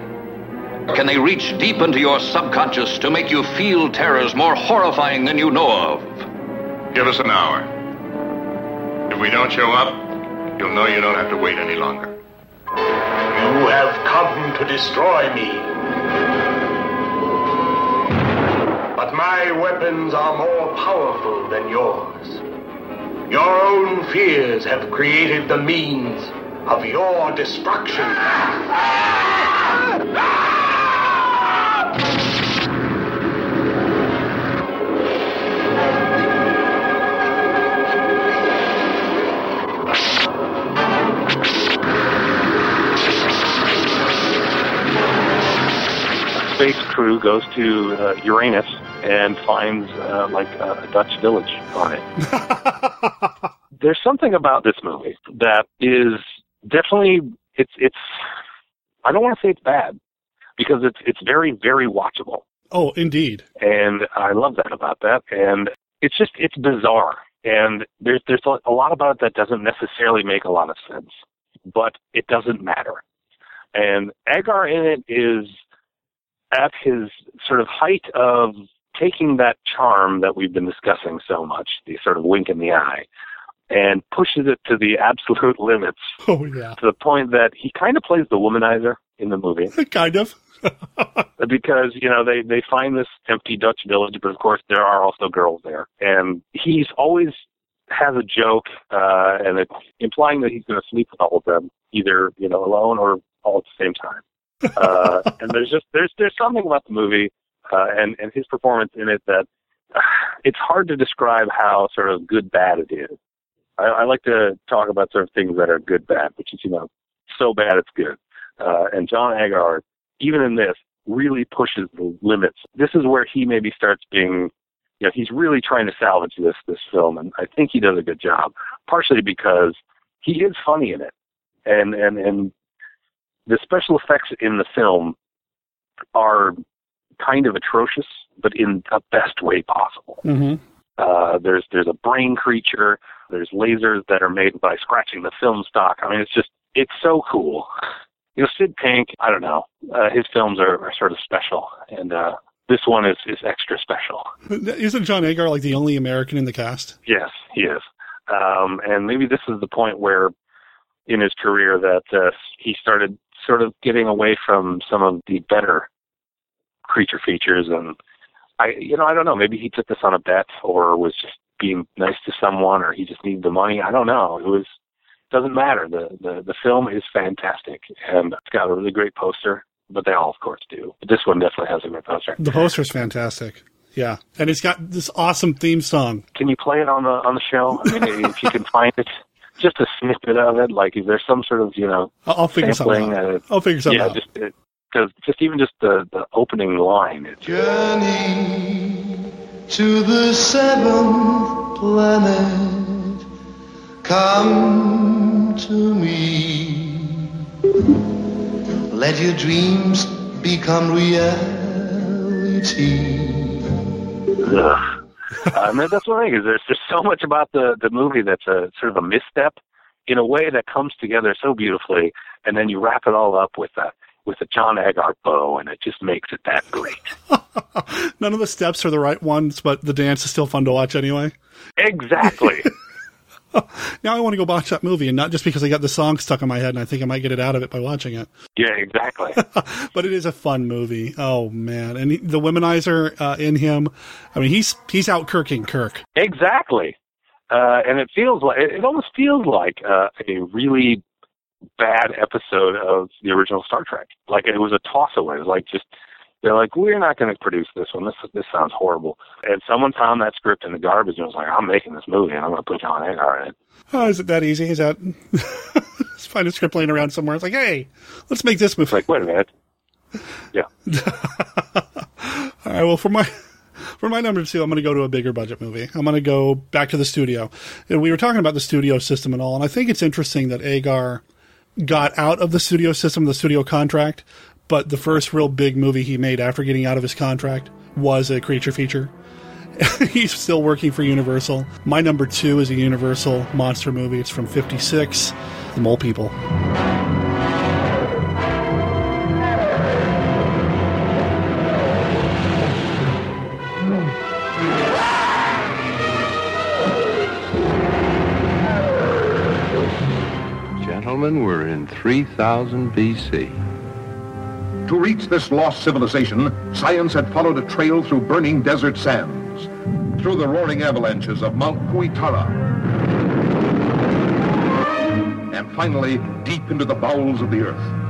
Can they reach deep into your subconscious to make you feel terrors more horrifying than you know of? Give us an hour. If we don't show up, you'll know you don't have to wait any longer. You have come to destroy me. But my weapons are more powerful than yours. Your own fears have created the means of your destruction. Space crew goes to uh, Uranus and finds uh, like a, a Dutch village on it. [laughs] There's something about this movie that is definitely it's it's I don't want to say it's bad because it's it's very very watchable Oh, indeed. and I love that about that and it's just it's bizarre and there's there's a lot about it that doesn't necessarily make a lot of sense but it doesn't matter and Agar in it is at his sort of height of taking that charm that we've been discussing so much, the sort of wink in the eye, and pushes it to the absolute [laughs] limits Oh yeah, to the point that he kind of plays the womanizer in the movie [laughs] kind of. [laughs] because you know they they find this empty Dutch village, but of course there are also girls there, and he's always has a joke, uh, and it's implying that he's going to sleep with all of them, either you know alone or all at the same time. Uh, and there's just there's there's something about the movie uh, and and his performance in it that uh, [sighs] it's hard to describe how sort of good bad it is. I, I like to talk about sort of things that are good bad, which is you know so bad it's good. Uh, and John Agar, even in this, really pushes the limits. This is where he maybe starts being, you know, he's really trying to salvage this this film, and I think he does a good job. Partially because he is funny in it, and and and the special effects in the film are kind of atrocious, but in the best way possible. Mm-hmm. Uh, there's there's a brain creature. There's lasers that are made by scratching the film stock. I mean, it's just it's so cool. You know, Sid Pink. I don't know. Uh, his films are, are sort of special, and uh, this one is is extra special. Isn't John Agar like the only American in the cast? Yes, he is. Um, and maybe this is the point where, in his career, that uh, he started sort of getting away from some of the better creature features. And I, you know, I don't know. Maybe he took this on a bet, or was just being nice to someone, or he just needed the money. I don't know. It was doesn't matter. The the the film is fantastic, and it's got a really great poster. But they all, of course, do. But this one definitely has a great poster. The poster's fantastic. Yeah, and it's got this awesome theme song. Can you play it on the on the show? I mean, if you can find it, just a snippet of it. Like, is there some sort of you know I'll, I'll figure something sampling? out. I'll figure something yeah, out. just uh, because just even just the the opening line. It's Journey to the seventh planet. Come come to me. Let your dreams become reality. Ugh. [laughs] I mean, that's one thing is there's there's so much about the the movie that's a sort of a misstep in a way that comes together so beautifully, and then you wrap it all up with a with a John Agar bow, and it just makes it that great. [laughs] None of the steps are the right ones, but the dance is still fun to watch anyway. Exactly. [laughs] [laughs] Now I want to go watch that movie, and not just because I got the song stuck in my head and I think I might get it out of it by watching it. [laughs] yeah, exactly. but it is a fun movie. Oh man, and he, the womanizer uh, in him. I mean, he's he's out Kirking Kirk. Exactly. Uh, and it feels like it, it almost feels like uh, a really bad episode of the original Star Trek. Like it was a toss away. It was like just they're like, we're not going to produce this one. This this sounds horrible. And someone found that script in the garbage and was like, I'm making this movie and I'm going to put John Agar in it. Oh, is it that easy? Is that? [laughs] Let's find a script laying around somewhere. It's like, hey, let's make this movie. It's like, wait a minute. Yeah. [laughs] All right. Well, for my for my number two, I'm going to go to a bigger budget movie. I'm going to go back to the studio. And we were talking about the studio system and all, and I think it's interesting that Agar got out of the studio system, the studio contract, but the first real big movie he made after getting out of his contract was a creature feature. [laughs] He's still working for Universal. My number two is a Universal monster movie. It's from '56, The Mole People. Gentlemen, we're in 3000 BC. To reach this lost civilization, science had followed a trail through burning desert sands, through the roaring avalanches of Mount Huitara, and finally deep into the bowels of the earth.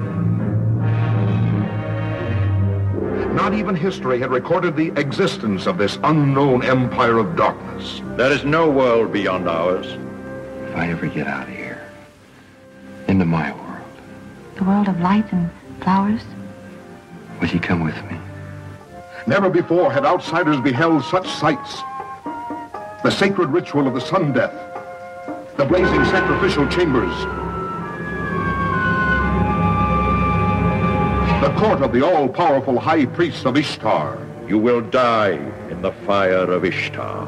Not even history had recorded the existence of this unknown empire of darkness. There is no world beyond ours. If I ever get out of here, into my world, The world of light and flowers. Will you come with me? Never before had outsiders beheld such sights. The sacred ritual of the sun death, the blazing sacrificial chambers, the court of the all-powerful high priest of Ishtar. You will die in the fire of Ishtar.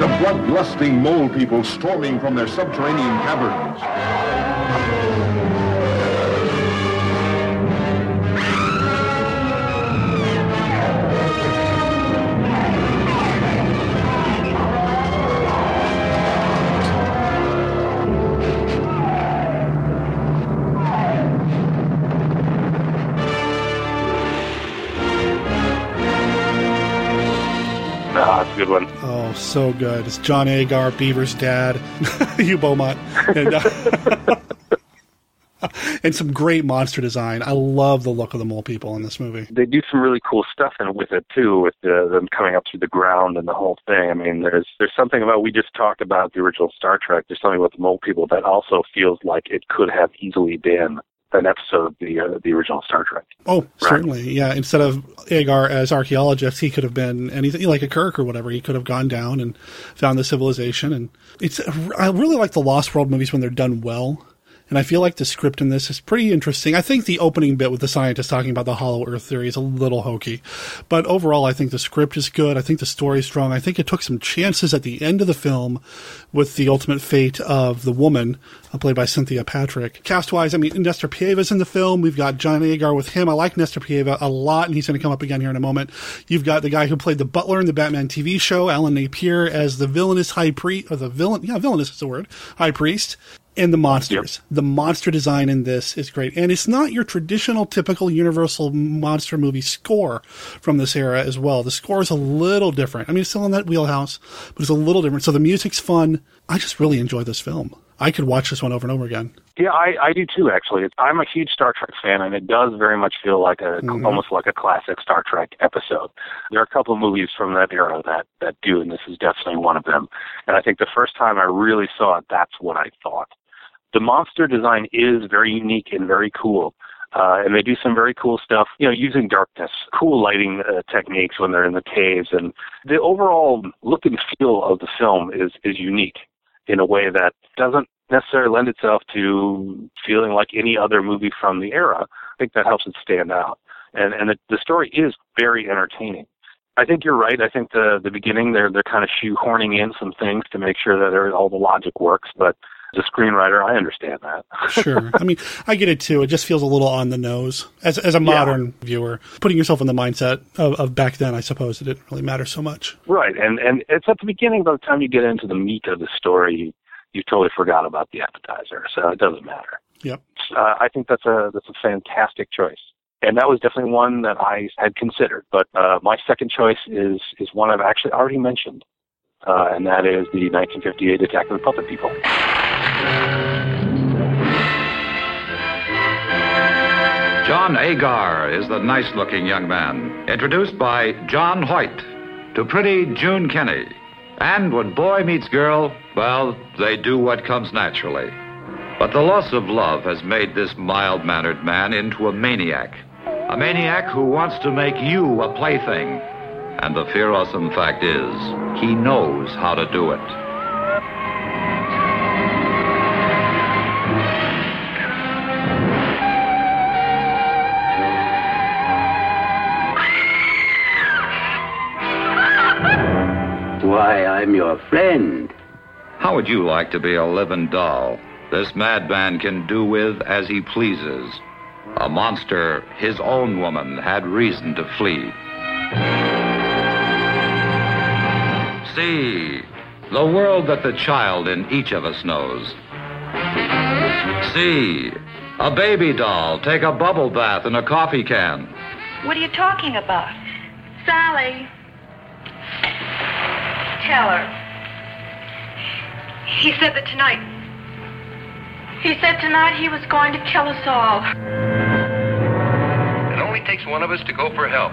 The blood-lusting mole people storming from their subterranean caverns. That's a good one. Oh, so good. It's John Agar, Beaver's dad, [laughs] Hugh Beaumont, and, uh, [laughs] and some great monster design. I love the look of the mole people in this movie. They do some really cool stuff in, with it too, with the, them coming up through the ground and the whole thing. I mean, there's there's something about we just talked about the original Star Trek. There's something about the mole people that also feels like it could have easily been an episode of the uh, the original Star Trek. Oh, certainly, yeah. Instead of Agar as archaeologist, he could have been anything like a Kirk or whatever. He could have gone down and found the civilization. And it's I really like the Lost World movies when they're done well. And I feel like the script in this is pretty interesting. I think the opening bit with the scientist talking about the hollow earth theory is a little hokey. But overall, I think the script is good. I think the story's strong. I think it took some chances at the end of the film with the ultimate fate of the woman, uh, played by Cynthia Patrick. Cast wise, I mean, Nestor Paiva's in the film. We've got John Agar with him. I like Nestor Paiva a lot, and he's going to come up again here in a moment. You've got the guy who played the butler in the Batman TV show, Alan Napier, as the villainous high priest, or the villain, yeah, villainous is the word, high priest and the monsters. The monster design in this is great. And it's not your traditional, typical Universal monster movie score from this era as well. The score is a little different. I mean, it's still in that wheelhouse, but it's a little different. So the music's fun. I just really enjoy this film. I could watch this one over and over again. Yeah, I, I do too. Actually, I'm a huge Star Trek fan, and it does very much feel like a Mhm. almost like a classic Star Trek episode. There are a couple of movies from that era that that do, and this is definitely one of them. And I think the first time I really saw it, that's what I thought. The monster design is very unique and very cool. Uh, and they do some very cool stuff, you know, using darkness, cool lighting uh, techniques when they're in the caves, and the overall look and feel of the film is is unique in a way that doesn't necessarily lend itself to feeling like any other movie from the era. I think that helps it stand out. And and the, the story is very entertaining. I think you're right. I think the the beginning they're they're kind of shoehorning in some things to make sure that all the logic works, but as a screenwriter, I understand that. [laughs] sure. I mean, I get it too. It just feels a little on the nose as as a modern yeah. viewer. Putting yourself in the mindset of, of back then, I suppose it didn't really matter so much. Right, and and it's at the beginning. By the time you get into the meat of the story, you, you totally forgot about the appetizer, so it doesn't matter. Yep. Uh, I think that's a that's a fantastic choice and that was definitely one that I had considered. But uh, my second choice is is one I've actually already mentioned, uh, and that is the 1958 Attack of the Puppet People. John Agar is the nice-looking young man, introduced by John Hoyt to pretty June Kenney. And when boy meets girl, well, they do what comes naturally. But the loss of love has made this mild mannered man into a maniac. A maniac who wants to make you a plaything. And the fearsome fact is, he knows how to do it. Why, I'm your friend. How would you like to be a living doll? This madman can do with as he pleases. A monster his own woman had reason to flee. See, the world that the child in each of us knows. See, a baby doll take a bubble bath in a coffee can. What are you talking about? Sally. Tell her. He said that tonight. He said tonight he was going to kill us all. It only takes one of us to go for help.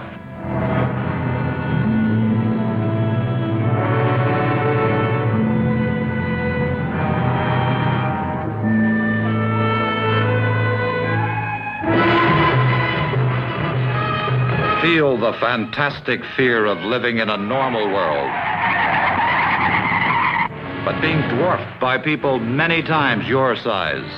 Feel the fantastic fear of living in a normal world. But being dwarfed by people many times your size.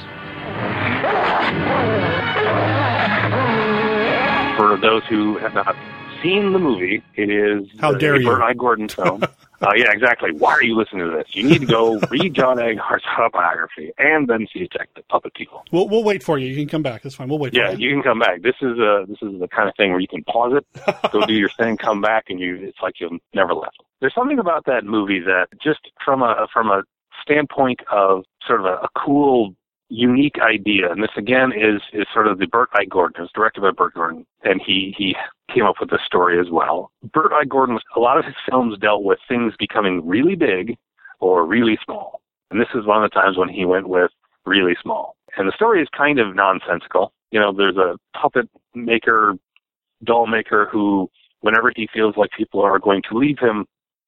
For those who have not seen the movie, it is How dare a you. Bert I. Gordon film. [laughs] uh, yeah, exactly. Why are you listening to this? You need to go [laughs] read John Agar's autobiography and then see Attack the Puppet People. We'll we'll wait for you. You can come back. That's fine. We'll wait. Yeah, for you. you can come back. This is uh this is the kind of thing where you can pause it, [laughs] go do your thing, come back, and you it's like you've never left. There's something about that movie that just from a from a standpoint of sort of a, a cool, unique idea, and this again is is sort of the Bert I. Gordon. It was directed by Bert Gordon, and he he came up with this story as well. Bert I. Gordon was a lot of his films dealt with things becoming really big or really small, and this is one of the times when he went with really small. And the story is kind of nonsensical. You know, there's a puppet maker, doll maker who, whenever he feels like people are going to leave him,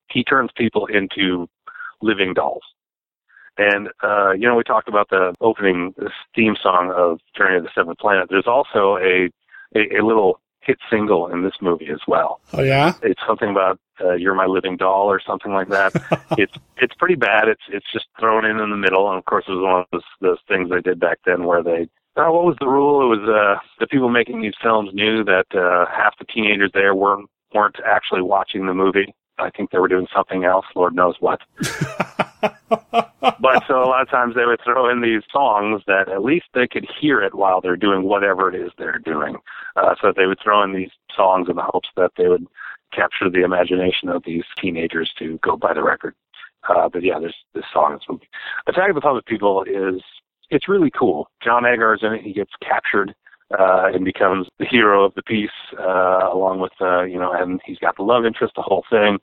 he turns people into living dolls. And, uh, you know, we talked about the opening theme song of Journey to the Seventh Planet. There's also a, a, a little hit single in this movie as well. Oh yeah. It's something about uh, "You're My Living Doll" or something like that. [laughs] it's it's pretty bad. It's it's just thrown in in the middle, and of course it was one of those those things they did back then where they. Uh, what was the rule? It was uh, the people making these films knew that uh, half the teenagers there weren't weren't actually watching the movie. I think they were doing something else. Lord knows what. [laughs] but so a lot of times they would throw in these songs that at least they could hear it while they're doing whatever it is they're doing. Uh, so they would throw in these songs in the hopes that they would capture the imagination of these teenagers to go by the record. Uh, but yeah, there's this song this movie. Attack of the Puppet People is it's really cool. John Agar is in it. He gets captured uh, and becomes the hero of the piece, uh, along with uh, you know, and he's got the love interest, the whole thing.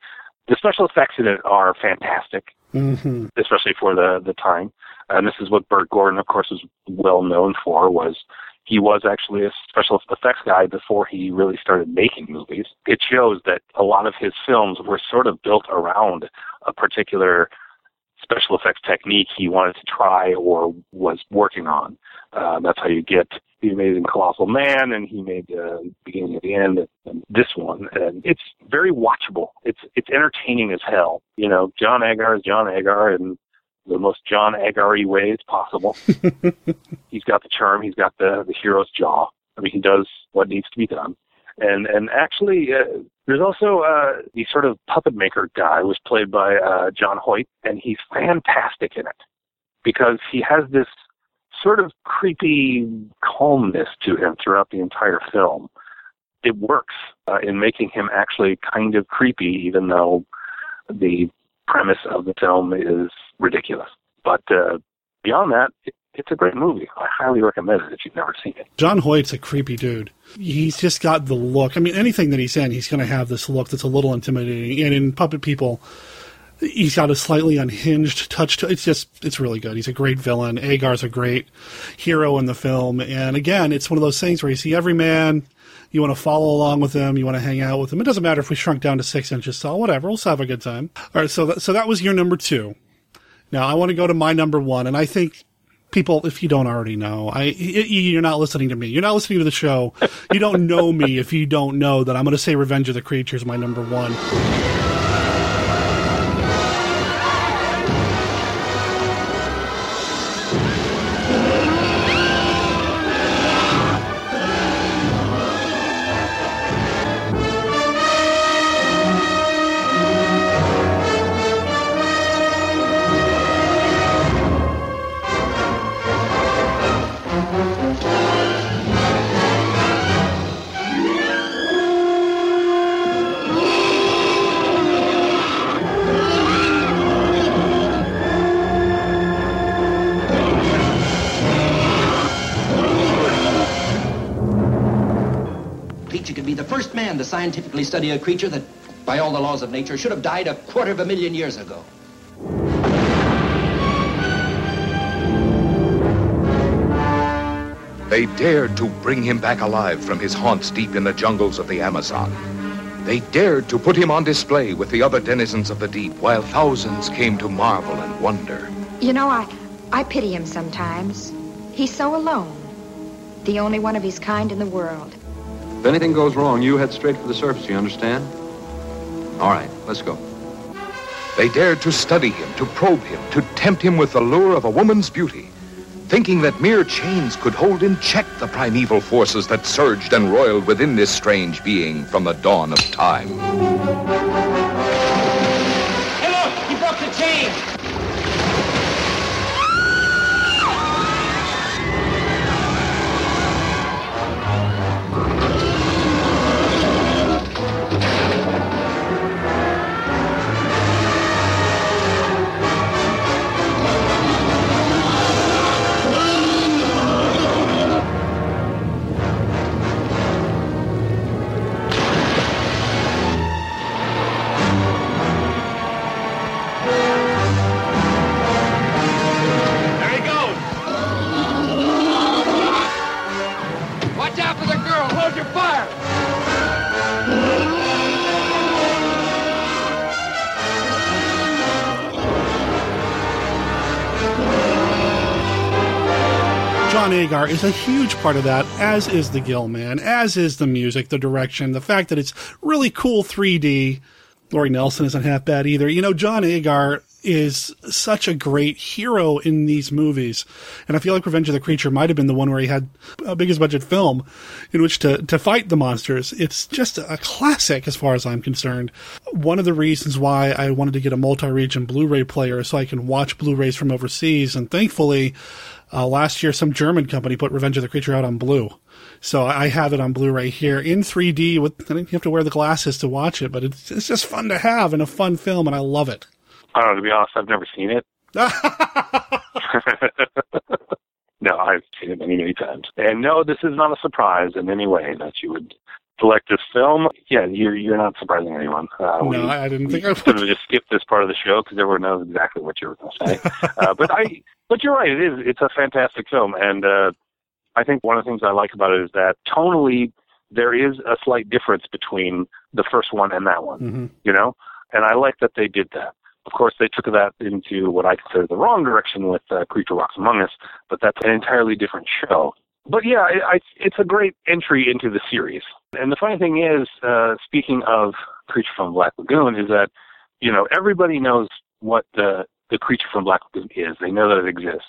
The special effects in it are fantastic Mm-hmm. especially for the the time. And this is what Bert Gordon, of course, was well known for. Was he was actually a special effects guy before he really started making movies. It shows that a lot of his films were sort of built around a particular special effects technique he wanted to try or was working on. Uh, that's how you get the Amazing Colossal Man, and he made uh, Beginning of the End, and this one. And it's very watchable. It's it's entertaining as hell. You know, John Agar is John Agar, and the most John Agar ways possible. [laughs] he's got the charm. He's got the the hero's jaw. I mean, he does what needs to be done. And and actually, uh, there's also uh, the sort of puppet maker guy was played by uh, John Hoyt, and he's fantastic in it because he has this sort of creepy calmness to him throughout the entire film. It works uh, in making him actually kind of creepy, even though the premise of the film is ridiculous. But uh, beyond that, it's a great movie. I highly recommend it if you've never seen it. John Hoyt's a creepy dude. He's just got the look. I mean, anything that he's in, he's going to have this look that's a little intimidating. And in Puppet People, he's got a slightly unhinged touch to it's just it's really good he's a great villain agar's a great hero in the film and again it's one of those things where you see every man you want to follow along with him you want to hang out with him it doesn't matter if we shrunk down to six inches tall whatever we'll just have a good time all right so that, so that was your number two now i want to go to my number one and i think people if you don't already know i you're not listening to me. You're not listening to the show. You don't know me if you don't know that i'm going to say revenge of the creatures my number one scientifically study a creature that, by all the laws of nature, should have died a quarter of a million years ago. They dared to bring him back alive from his haunts deep in the jungles of the Amazon. They dared to put him on display with the other denizens of the deep, while thousands came to marvel and wonder. You know, I, I pity him sometimes. He's so alone. The only one of his kind in the world. If anything goes wrong, you head straight for the surface, you understand? All right, let's go. They dared to study him, to probe him, to tempt him with the lure of a woman's beauty, thinking that mere chains could hold in check the primeval forces that surged and roiled within this strange being from the dawn of time. Agar is a huge part of that, as is the Gill Man, as is the music, the direction, the fact that it's really cool 3D. Lori Nelson isn't half bad either. You know, John Agar is such a great hero in these movies. And I feel like Revenge of the Creature might have been the one where he had a biggest budget film in which to, to fight the monsters. It's just a classic as far as I'm concerned. One of the reasons why I wanted to get a multi-region Blu-ray player so I can watch Blu-rays from overseas. And thankfully, uh, last year some German company put Revenge of the Creature out on Blue. So I have it on Blu-ray here in 3D. With I think you have to wear the glasses to watch it, but it's it's just fun to have and a fun film, and I love it. I don't know, to be honest, I've never seen it. [laughs] [laughs] no, I've seen it many, many times. And no, this is not a surprise in any way that you would this film. Yeah, you're you're not surprising anyone. Uh, no, I didn't think I would. Sort of just skip this part of the show because everyone knows exactly what you were going to say. [laughs] uh, but I, but you're right. It is. It's a fantastic film, and uh, I think one of the things I like about it is that tonally there is a slight difference between the first one and that one. Mm-hmm. You know, and I like that they did that. Of course, they took that into what I consider the wrong direction with uh, Creature Walks Among Us, but that's an entirely different show. But yeah, I, I, it's a great entry into the series. And the funny thing is, uh, speaking of Creature from Black Lagoon, is that you know everybody knows what the the creature from Black Lagoon is. They know that it exists.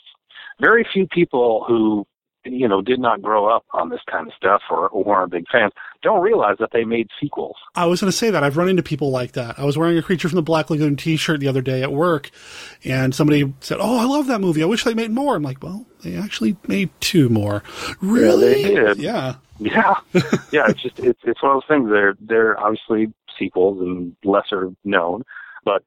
Very few people who you know did not grow up on this kind of stuff or, or aren't big fans don't realize that they made sequels. I was going to say that I've run into people like that. I was wearing a Creature from the Black Lagoon T-shirt the other day at work, and somebody said, "Oh, I love that movie. I wish they made more." I'm like, "Well, they actually made two more." Really? They did. Yeah. Yeah, [laughs] yeah. It's just it's it's one of those things. They're they're obviously sequels and lesser known, but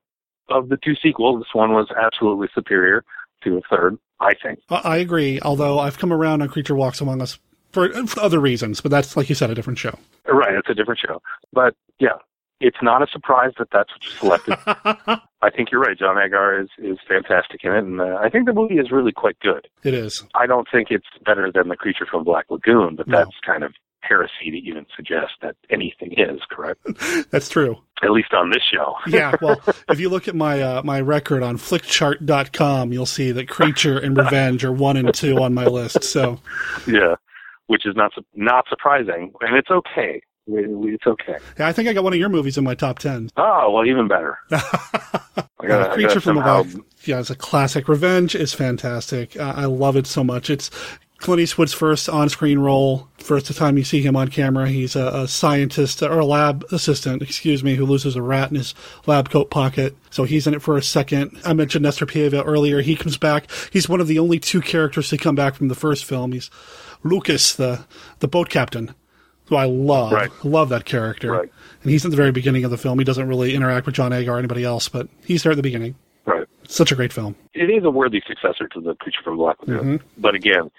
of the two sequels, this one was absolutely superior to a third. I think. I agree. Although I've come around on Creature Walks Among Us for, for other reasons, but that's like you said, a different show. Right, it's a different show. But yeah, it's not a surprise that that's what you selected. [laughs] I think you're right. John Agar is is fantastic in it, and uh, I think the movie is really quite good. It is. I don't think it's better than the creature from Black Lagoon, but that's kind of heresy to even suggest that anything is correct. [laughs] That's true. At least on this show. [laughs] yeah, well, [laughs] if you look at my uh, my record on flickchart.com, you'll see that Creature and Revenge are one and two on my list. So, yeah, which is not not surprising, and it's okay. It's okay. yeah, I think I got one of your movies in my top ten. Oh well, even better. I Uh, gotta, I Creature gotta from the somehow Black. Yeah, it's a classic. Revenge is fantastic. Uh, I love it so much. It's Clint Eastwood's first on-screen role. First time you see him on camera, he's a, a scientist or a lab assistant, excuse me, who loses a rat in his lab coat pocket. So he's in it for a second. I mentioned Nestor Paiva earlier. He comes back. He's one of the only two characters to come back from the first film. He's Lucas, the the boat captain, who I love. Right. Love that character. Right. And he's at the very beginning of the film. He doesn't really interact with John Agar or anybody else, but he's there at the beginning. Right. Such a great film. it is a worthy successor to the Creature from Black Lagoon. Mhm. But again,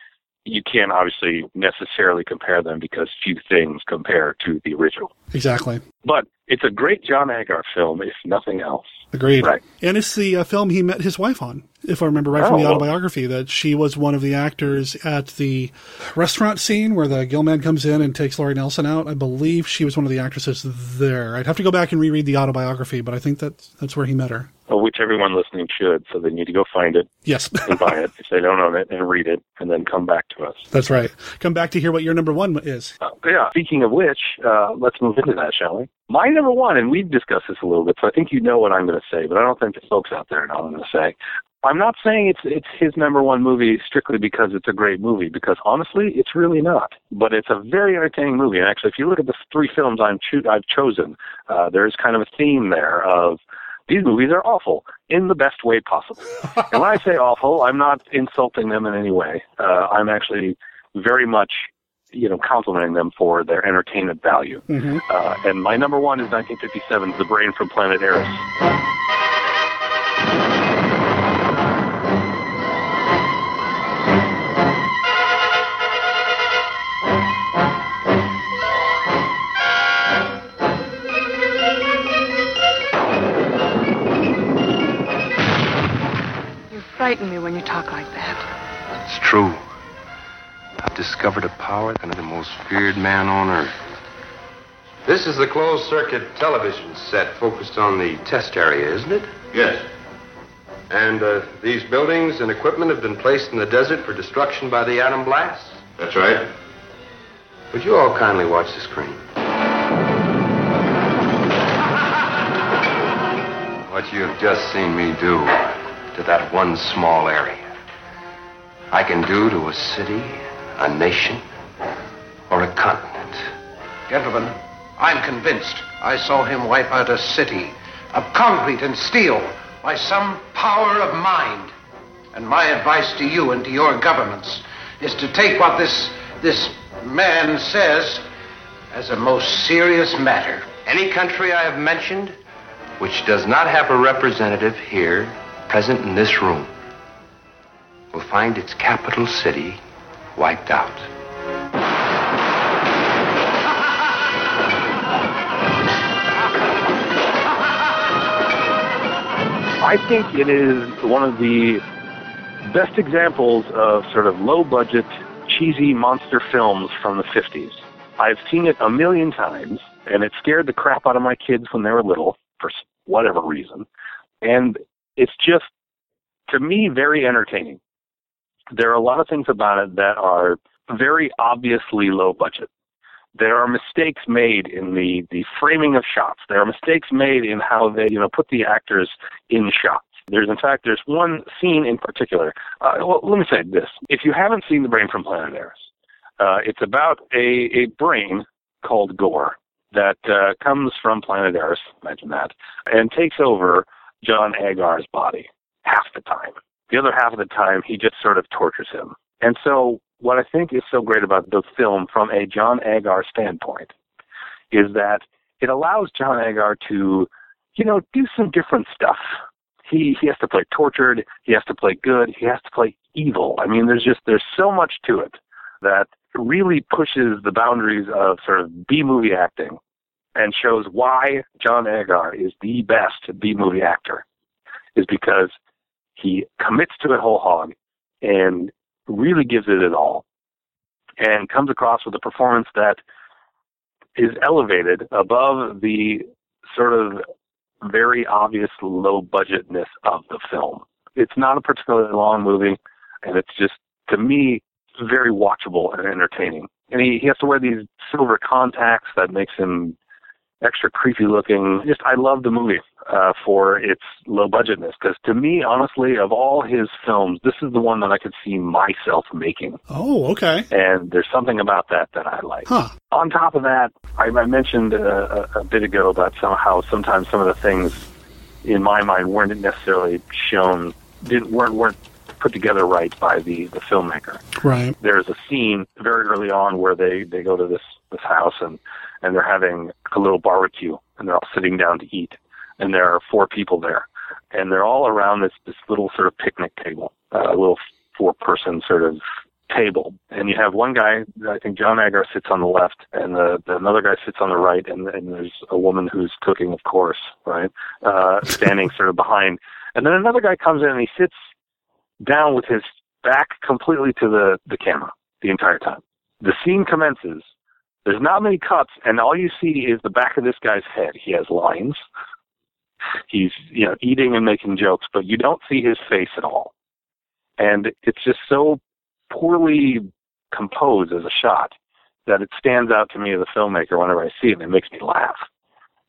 you can't obviously necessarily compare them because few things compare to the original. Exactly. But it's a great John Agar film, if nothing else. Agreed. Right. And it's the uh, film he met his wife on, if I remember right from Oh, the well. autobiography, that she was one of the actors at the restaurant scene where the Gill Man comes in and takes Lori Nelson out. I believe she was one of the actresses there. I'd have to go back and reread the autobiography, but I think that's, that's where he met her. Which everyone listening should, so they need to go find it Yes. [laughs] and buy it if they don't own it and read it and then come back to us. That's right. Come back to hear what your number one is. Uh, yeah, speaking of which, uh, let's move into that, shall we? My number one, and we've discussed this a little bit, so I think you know what I'm going to say, but I don't think the folks out there know what I'm going to say. I'm not saying it's it's his number one movie strictly because it's a great movie, because honestly, it's really not. But it's a very entertaining movie, and actually, if you look at the three films I'm cho- I've chosen, uh, there's kind of a theme there of these movies are awful in the best way possible. [laughs] and when I say awful, I'm not insulting them in any way. Uh, I'm actually very much, you know, complimenting them for their entertainment value. Mm-hmm. Uh, and my number one is 1957's The Brain from Planet Arous. Frighten me when you talk like that. It's true. I've discovered a power that I'm the most feared man on earth. This is the closed circuit television set focused on the test area, isn't it? Yes. And uh, these buildings and equipment have been placed in the desert for destruction by the atom blast? That's right. Would you all kindly watch the screen? What you've just seen me do to that one small area, I can do to a city, a nation, or a continent. Gentlemen, I'm convinced I saw him wipe out a city of concrete and steel by some power of mind. And my advice to you and to your governments is to take what this this man says as a most serious matter. Any country I have mentioned which does not have a representative here, present in this room, will find its capital city wiped out. I think it is one of the best examples of sort of low budget, cheesy monster films from the 50s. I've seen it a million times, and it scared the crap out of my kids when they were little, for whatever reason. And it's just, to me, very entertaining. There are a lot of things about it that are very obviously low budget. There are mistakes made in the, the framing of shots. There are mistakes made in how they, you know, put the actors in shots. There's, in fact, there's one scene in particular. Uh, well, let me say this: if you haven't seen The Brain from Planet Earth, uh, it's about a, a brain called Gore that uh, comes from Planet Earth. imagine that, and takes over John Agar's body half the time. The other half of the time, he just sort of tortures him. And so, what I think is so great about the film from a John Agar standpoint is that it allows John Agar to, you know, do some different stuff. He he has to play tortured, he has to play good, he has to play evil. I mean, there's just there's so much to it that really pushes the boundaries of sort of B movie acting and shows why John Agar is the best B movie actor is because he commits to it whole hog and really gives it his all and comes across with a performance that is elevated above the sort of very obvious low budgetness of the film. It's not a particularly long movie and it's just to me very watchable and entertaining. And he, he has to wear these silver contacts that makes him extra creepy looking. Just I love the movie uh, for its low budgetness because to me, honestly, of all his films, this is the one that I could see myself making. Oh, okay. And there's something about that that I like. Huh. On top of that, I, I mentioned uh, a, a bit ago about somehow sometimes some of the things in my mind weren't necessarily shown, didn't weren't weren't put together right by the the filmmaker. Right. There's a scene very early on where they they go to this this house and and they're having a little barbecue and they're all sitting down to eat and there are four people there and they're all around this this little sort of picnic table, uh, a little four person sort of table and you have one guy I think John Agar sits on the left and the, the another guy sits on the right and, and there's a woman who's cooking of course right uh [laughs] standing sort of behind and then another guy comes in and he sits down with his back completely to the, the camera the entire time. The scene commences. There's not many cuts, and all you see is the back of this guy's head. He has lines. He's you know eating and making jokes, but you don't see his face at all. And it's just so poorly composed as a shot that it stands out to me as a filmmaker whenever I see it, and it makes me laugh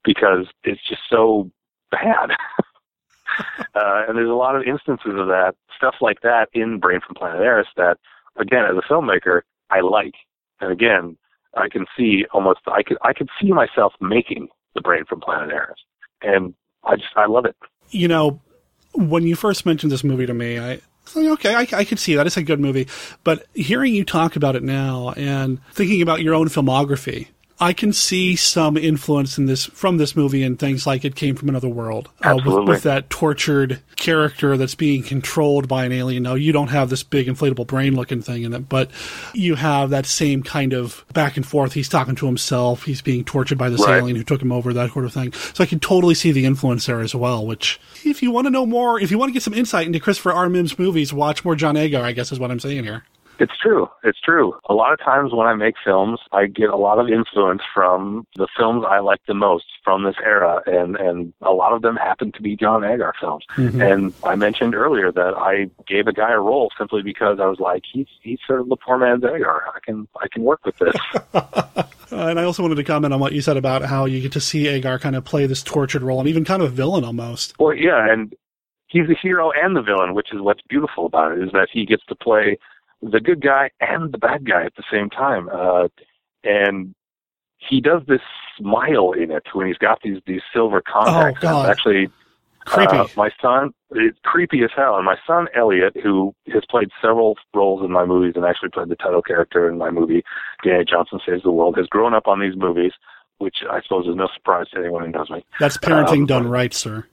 because it's just so bad. [laughs] uh, and there's a lot of instances of that stuff like that in Brain from Planet Arous that, again, as a filmmaker, I like. And again, I can see almost I could I could see myself making the Brain from Planet Arous, and I just I love it. You know, when you first mentioned this movie to me, I okay, I, I could see that. It's a good movie. But hearing you talk about it now and thinking about your own filmography, I can see some influence in this from this movie and things like it came from another world uh, with, with, that tortured character that's being controlled by an alien. Now you don't have this big inflatable brain looking thing in it, but you have that same kind of back and forth. He's talking to himself. He's being tortured by this right. alien who took him over. That sort of thing. So I can totally see the influence there as well. Which, if you want to know more, if you want to get some insight into Christopher R. Mihm's movies, watch more John Agar. I guess is what I'm saying here. It's true. It's true. A lot of times when I make films, I get a lot of influence from the films I like the most from this era, and and a lot of them happen to be John Agar films. Mm-hmm. And I mentioned earlier that I gave a guy a role simply because I was like, he's he's sort of the poor man's Agar. I can I can work with this. [laughs] uh, and I also wanted to comment on what you said about how you get to see Agar kind of play this tortured role and even kind of a villain almost. Well, yeah, and he's the hero and the villain, which is what's beautiful about it, is that he gets to play the good guy and the bad guy at the same time. Uh, and he does this smile in it when he's got these these silver contacts. Oh, God. actually, creepy. Uh, my son, it's creepy as hell. And my son Elliot, who has played several roles in my movies and actually played the title character in my movie, Danny Johnson Saves the World, has grown up on these movies, which I suppose is no surprise to anyone who knows me. That's parenting um, done right, sir.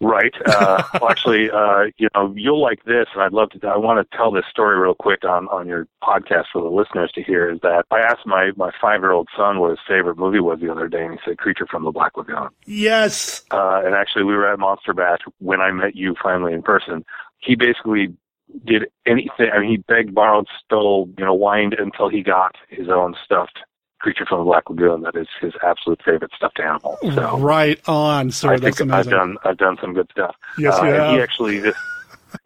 Right. [laughs] Uh, well, actually, uh, you know, you'll like this, and I'd love to. I want to tell this story real quick on on your podcast for the listeners to hear. Is that I asked my my five year old son what his favorite movie was the other day, and he said "Creature from the Black Lagoon." Yes. Uh, and actually, we were at Monster Bash when I met you finally in person. He basically did anything. I mean, he begged, borrowed, stole, you know, whined until he got his own stuffed creature from the Black Lagoon that is his absolute favorite stuffed animal. So right on, sir. I That's think amazing. I've done I've done some good stuff. Yes, uh, you have. He actually this,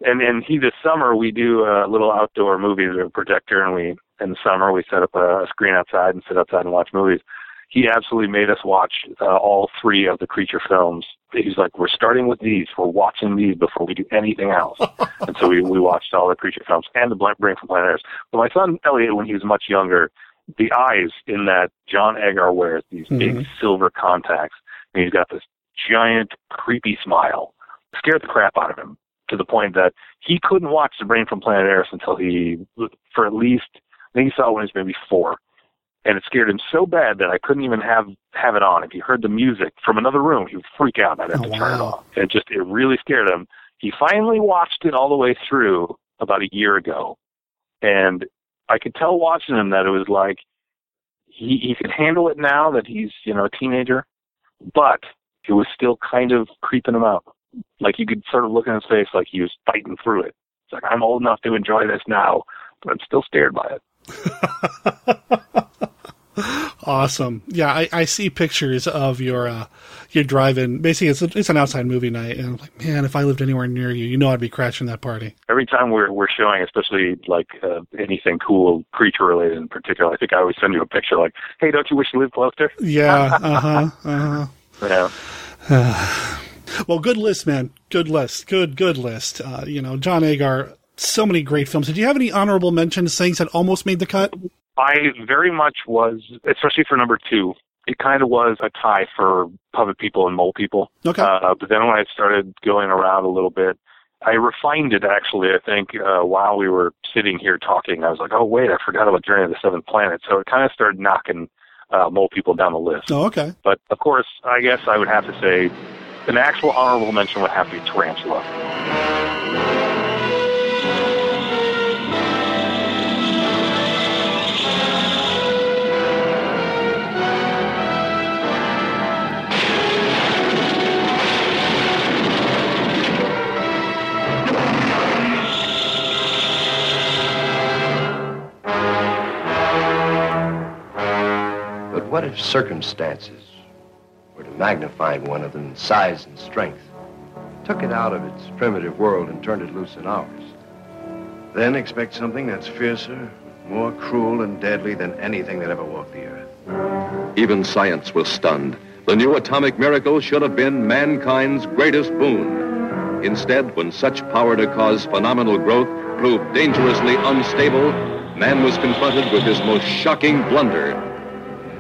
and and he this summer we do a little outdoor movie with a projector, and we in the summer we set up a, screen outside and sit outside and watch movies. he absolutely made us watch uh, all three of the creature films. He's like, we're starting with these. We're watching these before we do anything else. [laughs] and so we, we watched all the creature films and the Brain from Planet Earth. But my son Elliot, when he was much younger, the eyes in that John Agar wears these big Mhm. silver contacts, and he's got this giant creepy smile. Scared the crap out of him to the point that he couldn't watch The Brain from Planet Earth until he, for at least, I think he saw it when he was maybe four and it scared him so bad that I couldn't even have have it on. If he heard the music from another room, he would freak out. I'd have Oh, to turn it wow. off. It just it really scared him. He finally watched it all the way through about a year ago, and I could tell watching him that it was like he he could handle it now that he's you know a teenager, but it was still kind of creeping him out. Like you could sort of look in his face like he was fighting through it. It's like I'm old enough to enjoy this now, but I'm still scared by it. [laughs] Awesome. Yeah, I, I see pictures of your uh, your drive-in. Basically, it's a, it's an outside movie night, and I'm like, man, if I lived anywhere near you, you know, I'd be crashing that party. every time we're we're showing, especially like uh, anything cool creature related in particular, I think I always send you a picture like, "Hey, don't you wish you lived closer?" Yeah. [laughs] Uh huh. uh huh. Yeah. [sighs] well, good list, man. Good list. Good good list. Uh, you know, John Agar. So many great films. Did you have any honorable mentions? Things that almost made the cut? I very much was, especially for number two. It kind of was a tie for puppet people and mole people. Okay. Uh, but then when I started going around a little bit, I refined it actually. I think uh, while we were sitting here talking, I was like, "Oh wait, I forgot about Journey to the Seventh Planet." So it kind of started knocking uh, mole people down the list. Oh, okay. But of course, I guess I would have to say an actual honorable mention would have to be Tarantula. But what if circumstances were to magnify one of them in size and strength, took it out of its primitive world and turned it loose in ours? Then expect something that's fiercer, more cruel and deadly than anything that ever walked the earth. Even science was stunned. The new atomic miracle should have been mankind's greatest boon. Instead, when such power to cause phenomenal growth proved dangerously unstable, man was confronted with his most shocking blunder.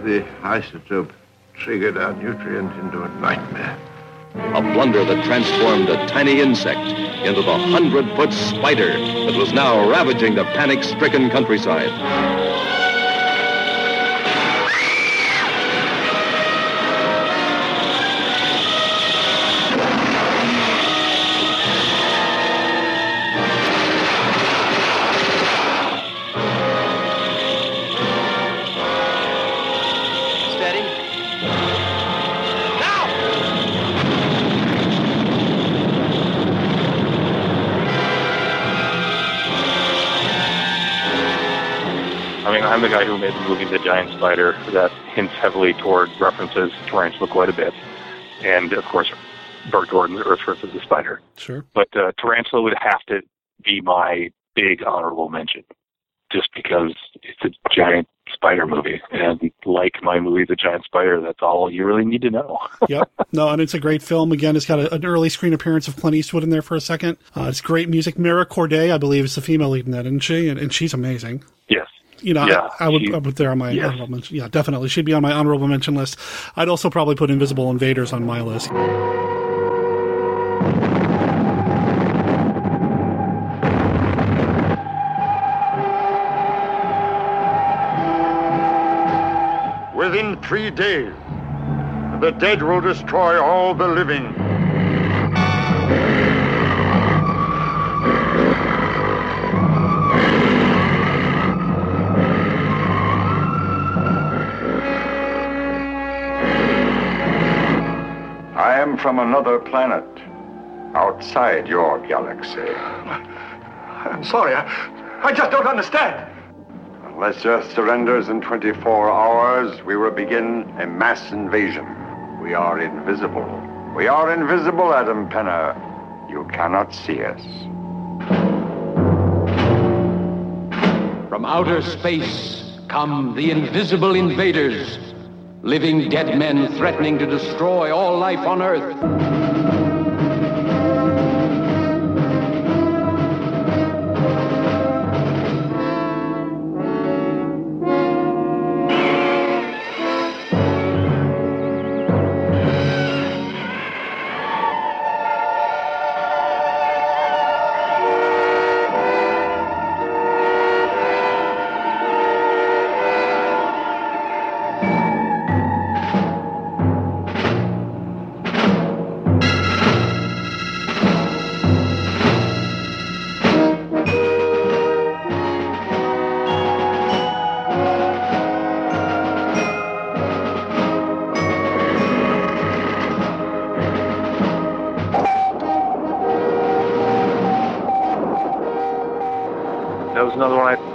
The isotope triggered our nutrient into a nightmare. A blunder that transformed a tiny insect into the hundred-foot spider that was now ravaging the panic-stricken countryside. I'm the guy who made the movie The Giant Spider that hints heavily toward references to Tarantula quite a bit. And, of course, Bert Gordon's Earth versus the Spider. Sure. But uh, Tarantula would have to be my big honorable mention, just because it's a giant spider movie. And like my movie, The Giant Spider, that's all you really need to know. [laughs] yep. No, and it's a great film. Again, it's got a, an early screen appearance of Clint Eastwood in there for a second. Uh, it's great music. Mara Corday, I believe, is the female lead in that, isn't she? And, and she's amazing. Yes. You know, Yeah, I, I would she- I would there on my yes. honorable mention. Yeah, definitely. She'd be on my honorable mention list. I'd also probably put Invisible Invaders on my list. Within three days, the dead will destroy all the living. Am from another planet, outside your galaxy. I'm sorry. I, I just don't understand. Unless Earth surrenders in 24 hours, we will begin a mass invasion. We are invisible. We are invisible, Adam Penner. You cannot see us. From outer space come the invisible invaders. Living dead men threatening to destroy all life on Earth.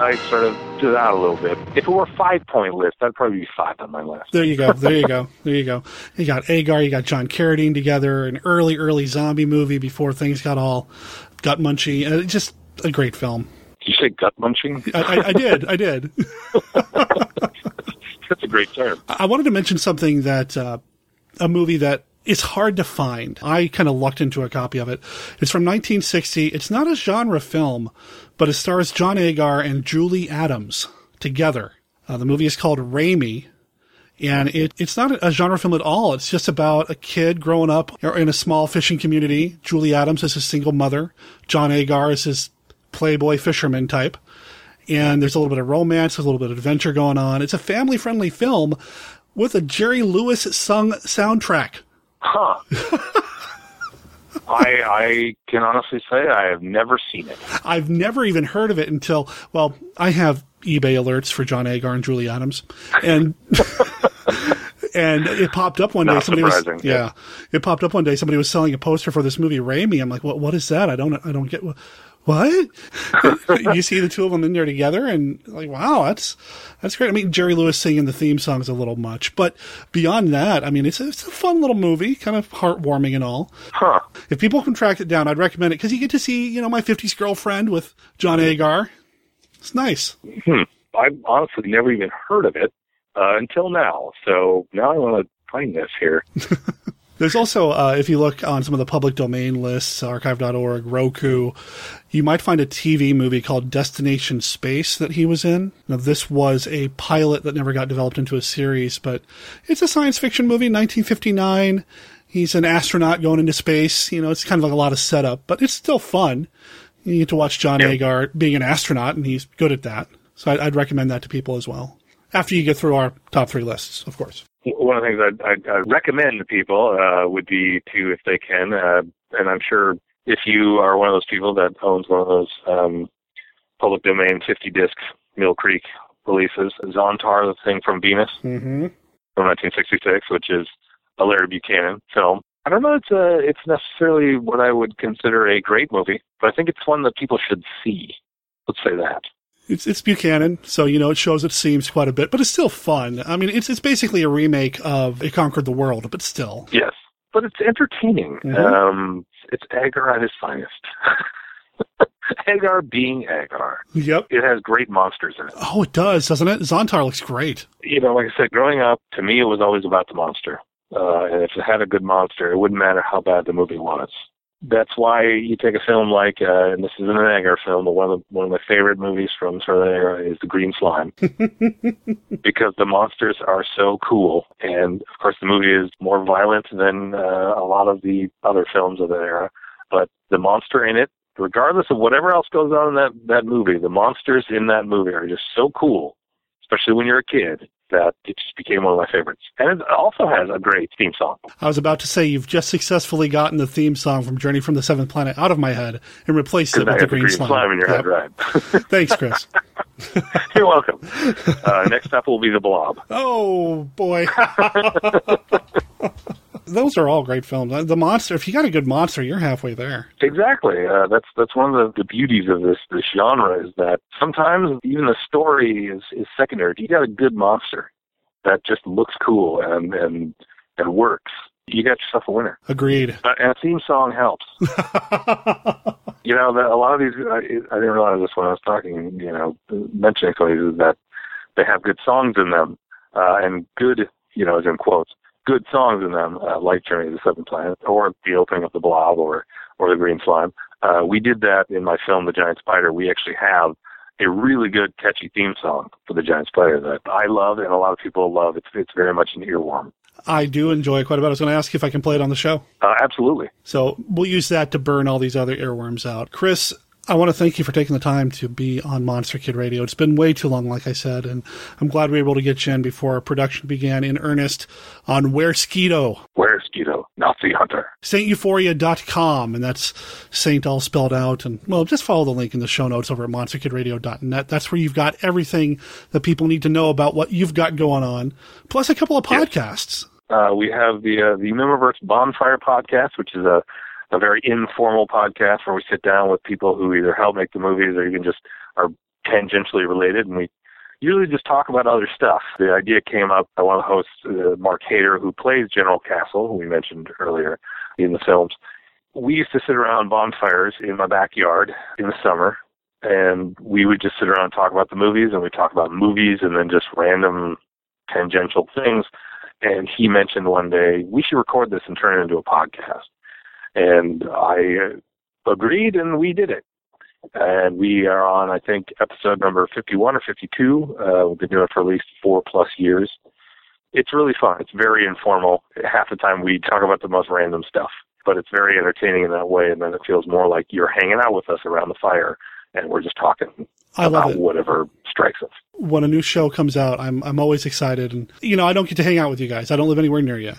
Another I, I sort of do that a little bit. If it were a five point list, that'd probably be five on my list. There you go. There you go. There you go. You got Agar, you got John Carradine together, an early, early zombie movie before things got all gut munchy. Uh, just a great film. Did you say gut munching? I, I, I did. I did. [laughs] That's a great term. I wanted to mention something that uh, a movie that is hard to find. I kind of lucked into a copy of it. It's from 1960. It's not a genre film, but it stars John Agar and Julie Adams together. Uh, the movie is called Raymie. And it, it's not a genre film at all. It's just about a kid growing up in a small fishing community. Julie Adams is his single mother. John Agar is his playboy fisherman type. And there's a little bit of romance, there's a little bit of adventure going on. It's a family friendly film with a Jerry Lewis sung soundtrack. Huh. I I can honestly say I have never seen it. I've never even heard of it until, well, I have eBay alerts for John Agar and Julie Adams. And. [laughs] and it popped up one day. Not Somebody was, surprising, yeah, yeah. it popped up one day. Somebody was selling a poster for this movie, Raymie. I'm like, what? What is that? I don't, I don't get. What? [laughs] you see the two of them in there together, and like, wow, that's that's great. I mean, Jerry Lewis singing the theme song is a little much, but beyond that, I mean, it's a, it's a fun little movie, kind of heartwarming and all. Huh. If people can track it down, I'd recommend it because you get to see, you know, my '50s girlfriend with John Agar. It's nice. Hmm. I've honestly never even heard of it uh, until now. So now I want to find this here. [laughs] There's also, uh, if you look on some of the public domain lists, archive.org, Roku, you might find a TV movie called Destination Space that he was in. Now, this was a pilot that never got developed into a series, but it's a science fiction movie, 1959. He's an astronaut going into space. You know, it's kind of like a lot of setup, but it's still fun. You get to watch John Agar being an astronaut, and he's good at that. So I'd, I'd recommend that to people as well. After you get through our top three lists, of course. One of the things I'd, I'd, I'd recommend to people uh, would be to, if they can, uh, and I'm sure if you are one of those people that owns one of those um, public domain 50 disc Mill Creek releases, Zontar, the thing from Venus Mm-hmm. from 1966, which is a Larry Buchanan film. I don't know it's a, it's necessarily what I would consider a great movie, but I think it's one that people should see. Let's say that. It's it's Buchanan, so you know it shows its seams quite a bit, but it's still fun. I mean, it's it's basically a remake of It Conquered the World, but still. Yes, but it's entertaining. Mhm. Um, it's Agar at his finest. [laughs] Agar being Agar. Yep. It has great monsters in it. Oh, it does, doesn't it? Zontar looks great. You know, like I said, growing up, to me, it was always about the monster. Uh, and if it had a good monster, it wouldn't matter how bad the movie was. That's why you take a film like, uh, and this is an Agar film, but one of the, one of my favorite movies from sort of era is The Green Slime, [laughs] because the monsters are so cool, and of course the movie is more violent than uh, a lot of the other films of the era. But the monster in it, regardless of whatever else goes on in that that movie, the monsters in that movie are just so cool, especially when you're a kid, that it just became one of my favorites. And it also has a great theme song. I was about to say you've just successfully gotten the theme song from Journey from the Seventh Planet out of my head and replaced it with the got Green, Slime. in your head, right? [laughs] Thanks, Chris. [laughs] You're welcome. Uh, next up will be the Blob. Oh boy. [laughs] Those are all great films. Uh, The monster, if you got a good monster, you're halfway there. Exactly. Uh, that's that's one of the, the beauties of this this genre is that sometimes even the story is is secondary. If you got a good monster that just looks cool and and and works, you got yourself a winner. Agreed. Uh, and a theme song helps. [laughs] you know, that a lot of these I, I didn't realize this when I was talking. You know, mentioning some of these is that they have good songs in them uh, and good you know, as in quotes, good songs in them, uh, like Journey to the Seventh Planet or the opening of the Blob or or the Green Slime. Uh, we did that in my film, The Giant Spider. We actually have a really good catchy theme song for The Giant Spider that I love and a lot of people love. It's it's very much an earworm. I do enjoy it quite a bit. I was going to ask you if I can play it on the show. Uh, absolutely. So we'll use that to burn all these other earworms out. Chris, I want to thank you for taking the time to be on Monster Kid Radio. It's been way too long, like I said, and I'm glad we were able to get you in before production began in earnest on Weresquito. Where Skeeto, Nazi Hunter. SaintEuphoria.com, and that's Saint all spelled out. And, well, just follow the link in the show notes over at monsterkidradio.net. That's where you've got everything that people need to know about what you've got going on, plus a couple of podcasts. Uh, we have the uh, the Mihmiverse Bonfire podcast, which is a a very informal podcast where we sit down with people who either help make the movies or even just are tangentially related, and we usually just talk about other stuff. The idea came up by one of the hosts, uh, Mark Hader, who plays General Castle, who we mentioned earlier in the films. We used to sit around bonfires in my backyard in the summer, and we would just sit around and talk about the movies, and we talk about movies and then just random tangential things. And he mentioned one day, we should record this and turn it into a podcast. And I agreed, and we did it. And we are on, I think, episode number 51 or 52. Uh, we've been doing it for at least four plus years. It's really fun. It's very informal. Half the time we talk about the most random stuff, but it's very entertaining in that way. And then it feels more like you're hanging out with us around the fire, and we're just talking I about whatever strikes us. When a new show comes out, I'm I'm always excited, and you know I don't get to hang out with you guys. I don't live anywhere near you,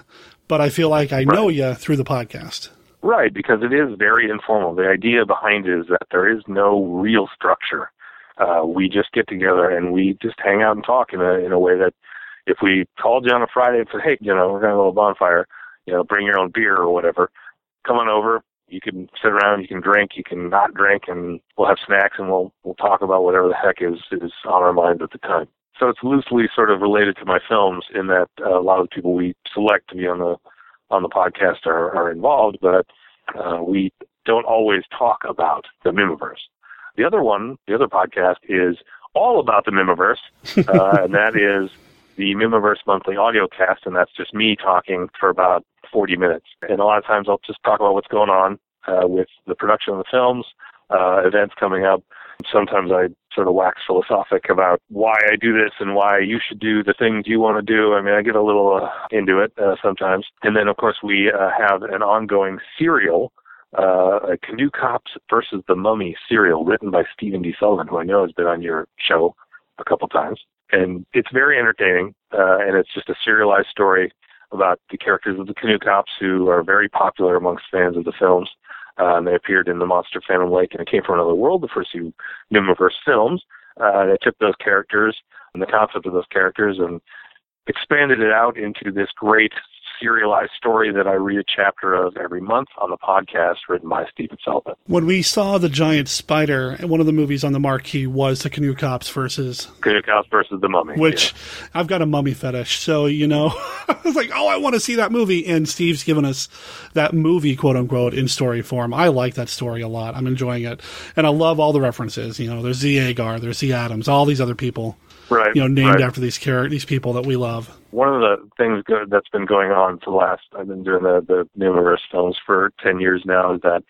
but I feel like I know you through the podcast. Right, because it is very informal. The idea behind it is that there is no real structure. Uh, we just get together and we just hang out and talk in a in a way that if we called you on a Friday and said, hey, you know, we're to have a little bonfire, you know, bring your own beer or whatever, come on over. You can sit around, you can drink, you can not drink, and we'll have snacks and we'll we'll talk about whatever the heck is is on our minds at the time. So it's loosely sort of related to my films in that uh, a lot of the people we select to be on the on the podcast are, are involved, but uh, we don't always talk about the Mihmiverse. The other one, the other podcast is all about the Mihmiverse, [laughs] uh, and that is the Mihmiverse Monthly Audio Cast, and that's just me talking for about 40 minutes. And a lot of times I'll just talk about what's going on uh, with the production of the films, uh, events coming up. Sometimes I sort of wax philosophic about why I do this and why you should do the things you want to do. I mean, I get a little uh, into it uh, sometimes. And then, of course, we uh, have an ongoing serial, uh, a Canoe Cops versus the Mummy serial written by Stephen D. Sullivan, who I know has been on your show a couple times. And it's very entertaining, uh, and it's just a serialized story about the characters of the Canoe Cops who are very popular amongst fans of the films. And they appeared in the Monster Phantom Lake and It Came from Another World, the first two Mihmiverse films. Uh, they took those characters and the concept of those characters and expanded it out into this great serialized story that I read a chapter of every month on the podcast written by Stephen Sullivan. When we saw the giant spider, one of the movies on the marquee was the Canoe Cops versus Canoe Cops versus the Mummy. which I've got a mummy fetish. So, you know, [laughs] I was like, oh, I want to see that movie. And Steve's given us that movie, quote unquote, in story form. I like that story a lot. I'm enjoying it. And I love all the references. You know, there's Z. Agar, there's Z. Adams, all these other people, right, you know, named right. after these char- these people that we love. One of the things good that's been going on for the last, I've been doing the, the Numerous films for 10 years now, is that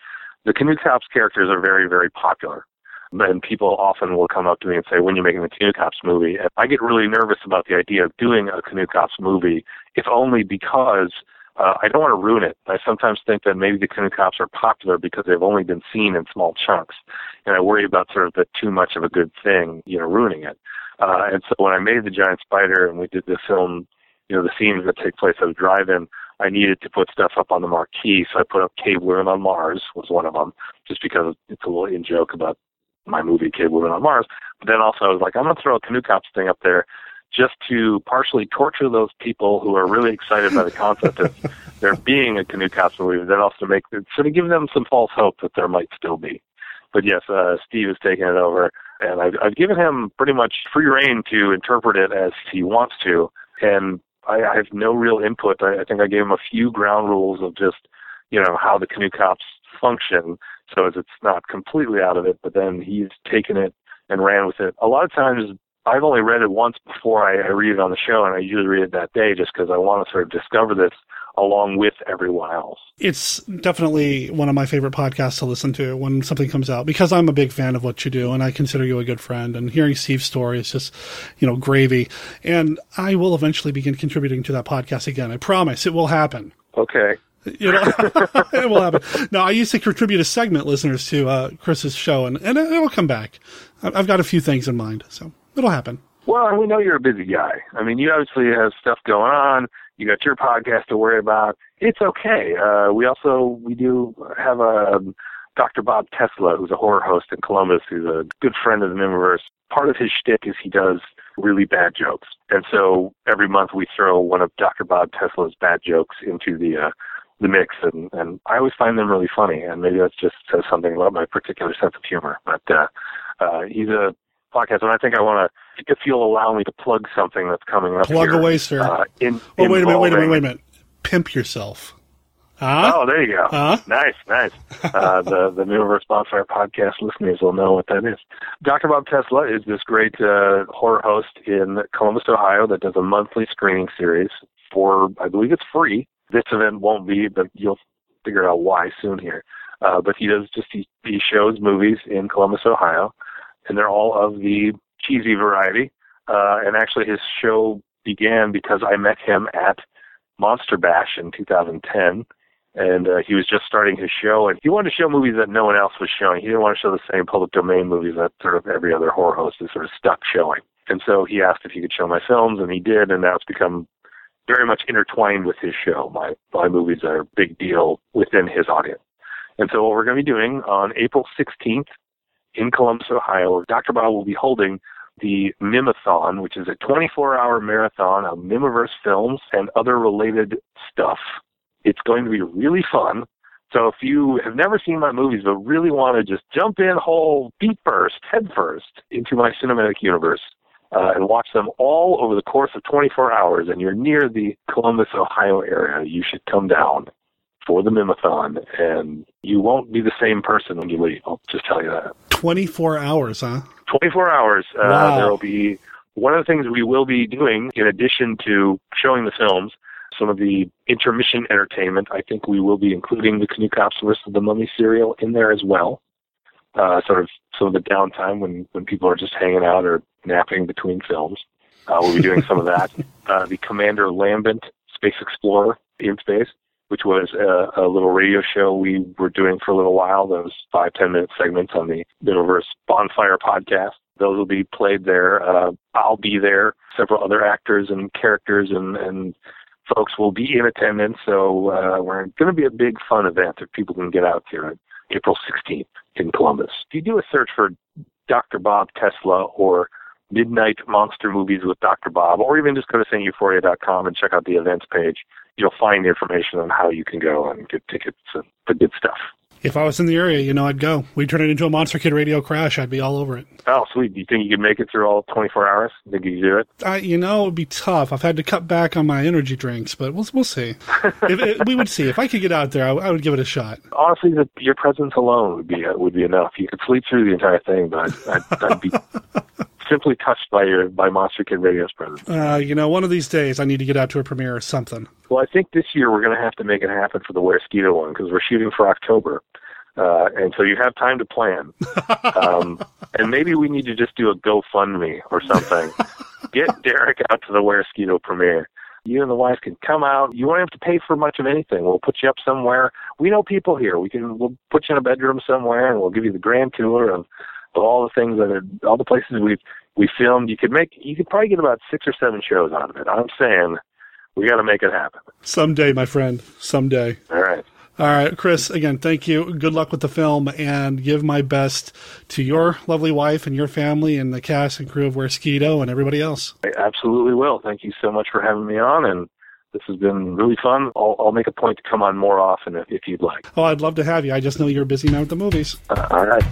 the Canoe Cops characters are very, very popular. And people often will come up to me and say, when you're making the Canoe Cops movie, and I get really nervous about the idea of doing a Canoe Cops movie, if only because uh, I don't want to ruin it. I sometimes think that maybe the Canoe Cops are popular because they've only been seen in small chunks. And I worry about sort of the too much of a good thing, you know, ruining it. Uh, and so when I made the Giant Spider and we did the film, you know, the scenes that take place at a drive-in, I needed to put stuff up on the marquee, so I put up Cave Women on Mars was one of them, just because it's a little in joke about my movie Cave Women on Mars. But then also I was like, I'm gonna throw a Canoe Cops thing up there just to partially torture those people who are really excited by the concept of [laughs] there being a Canoe Cops movie, but then also make sort of give them some false hope that there might still be. But yes, uh, Steve has taken it over, and I've, I've given him pretty much free reign to interpret it as he wants to, and I, I have no real input. I, I think I gave him a few ground rules of just, you know, how the Canoe Cops function, so as it's not completely out of it. But then he's taken it and ran with it. A lot of times, I've only read it once before I, I read it on the show, and I usually read it that day just because I want to sort of discover this along with everyone else. It's definitely one of my favorite podcasts to listen to when something comes out because I'm a big fan of what you do and I consider you a good friend. And hearing Steve's story is just, you know, gravy. And I will eventually begin contributing to that podcast again. I promise it will happen. Okay. You know, [laughs] it will happen. No, I used to contribute a segment, listeners, to uh, Chris's show, and, and it'll come back. I've got a few things in mind, so it'll happen. Well, we know you're a busy guy. I mean, you obviously have stuff going on. You got your podcast to worry about. It's okay. Uh, we also we do have a um, Dr. Bob Tesla, who's a horror host in Columbus, who's a good friend of the Mihmiverse. Part of his shtick is he does really bad jokes, and so every month we throw one of Dr. Bob Tesla's bad jokes into the uh, the mix, and and I always find them really funny, and maybe that just says something about my particular sense of humor. But uh, uh, he's a podcast, and I think I want to, if you'll allow me to plug something that's coming up. Plug here, away, sir. Uh, in, oh, wait a minute, wait a minute, wait a minute. Pimp yourself. Huh? Oh, there you go. Huh? Nice, nice. [laughs] Uh, the the Mihmiverse Bonfire podcast listeners will know what that is. Dr. Bob Tesla is this great uh, horror host in Columbus, Ohio, that does a monthly screening series for, I believe it's free. This event won't be, but you'll figure out why soon here. Uh, but he does just he, he shows movies in Columbus, Ohio, and they're all of the cheesy variety. Uh, and actually, his show began because I met him at Monster Bash in 2010, and uh, he was just starting his show, and he wanted to show movies that no one else was showing. He didn't want to show the same public domain movies that sort of every other horror host is sort of stuck showing. And so he asked if he could show my films, and he did, and now it's become very much intertwined with his show. My my movies are a big deal within his audience. And so what we're going to be doing on April 16th in Columbus, Ohio, Dr. Bob will be holding the Mimathon, which is a 24-hour marathon of Mihmiverse films and other related stuff. It's going to be really fun. So if you have never seen my movies but really want to just jump in whole feet first, head first into my cinematic universe uh, and watch them all over the course of 24 hours, and you're near the Columbus, Ohio area, you should come down for the Mimathon, and you won't be the same person when you leave. I'll just tell you that. 24 hours, huh? 24 hours. Uh, There will be one of the things we will be doing, in addition to showing the films, some of the intermission entertainment. I think we will be including the Canoe Cops of the Mummy serial in there as well. Uh, sort of some of the downtime when when people are just hanging out or napping between films. Uh, we'll be doing some of that. [laughs] Uh, the Commander Lambent Space Explorer in space, which was a, a little radio show we were doing for a little while. Those five ten minute segments on the Mihmiverse Bonfire podcast. Those will be played there. Uh, I'll be there. Several other actors and characters and, and folks will be in attendance. So uh, we're going to be a big fun event that people can get out to. April 16th in Columbus. If you do a search for Dr. Bob Tesla or Midnight Monster Movies with Dr. Bob, or even just go to sainteuphoria.com and check out the events page, you'll find information on how you can go and get tickets and the good stuff. If I was in the area, you know, I'd go. We'd turn it into a Monster Kid radio crash. I'd be all over it. Oh, sweet. Do you think you could make it through all 24 hours? Think you can do it? I, you know, it'd be tough. I've had to cut back on my energy drinks, but we'll we'll see. if it, we would see. If I could get out there, I, I would give it a shot. Honestly, the, your presence alone would be uh, would be enough. You could sleep through the entire thing, but I'd, I'd, I'd be simply touched by your by Monster Kid Radio's presence. Uh, you know, one of these days, I need to get out to a premiere or something. Well, I think this year we're going to have to make it happen for the Weresquito one because we're shooting for October, uh, and so you have time to plan. [laughs] um, and maybe we need to just do a GoFundMe or something. [laughs] Get Derek out to the Where Skeeto premiere. You and the wife can come out. You won't have to pay for much of anything. We'll put you up somewhere. We know people here. We can. We'll put you in a bedroom somewhere, and we'll give you the grand tour of, of all the things that are all the places we've we filmed. You could make. You could probably get about six or seven shows out of it. I'm saying we got to make it happen. Someday, my friend. Someday. All right. All right, Chris, again, thank you. Good luck with the film and give my best to your lovely wife and your family and the cast and crew of Where and everybody else. I absolutely will. Thank you so much for having me on, and this has been really fun. I'll, I'll make a point to come on more often if, if you'd like. Oh, I'd love to have you. I just know you're busy now with the movies. Uh, all right.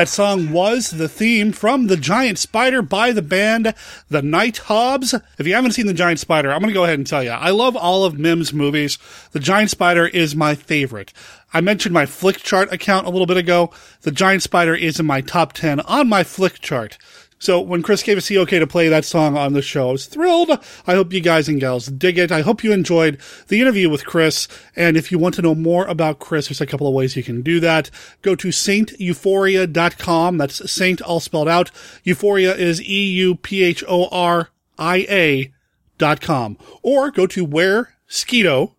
That song was the theme from The Giant Spider by the band The Night Hobbs. If you haven't seen The Giant Spider, I'm going to go ahead and tell you, I love all of Mihm's movies. The Giant Spider is my favorite. I mentioned my Flickchart account a little bit ago. The Giant Spider is in my top 10 on my Flickchart. So when Chris gave us the okay to play that song on the show, I was thrilled. I hope you guys and gals dig it. I hope you enjoyed the interview with Chris. And if you want to know more about Chris, there's a couple of ways you can do that. Go to sainteuphoria.com. That's Saint all spelled out. Euphoria is E-U-P-H-O-R-I-A dot com. Or go to where Skeeto.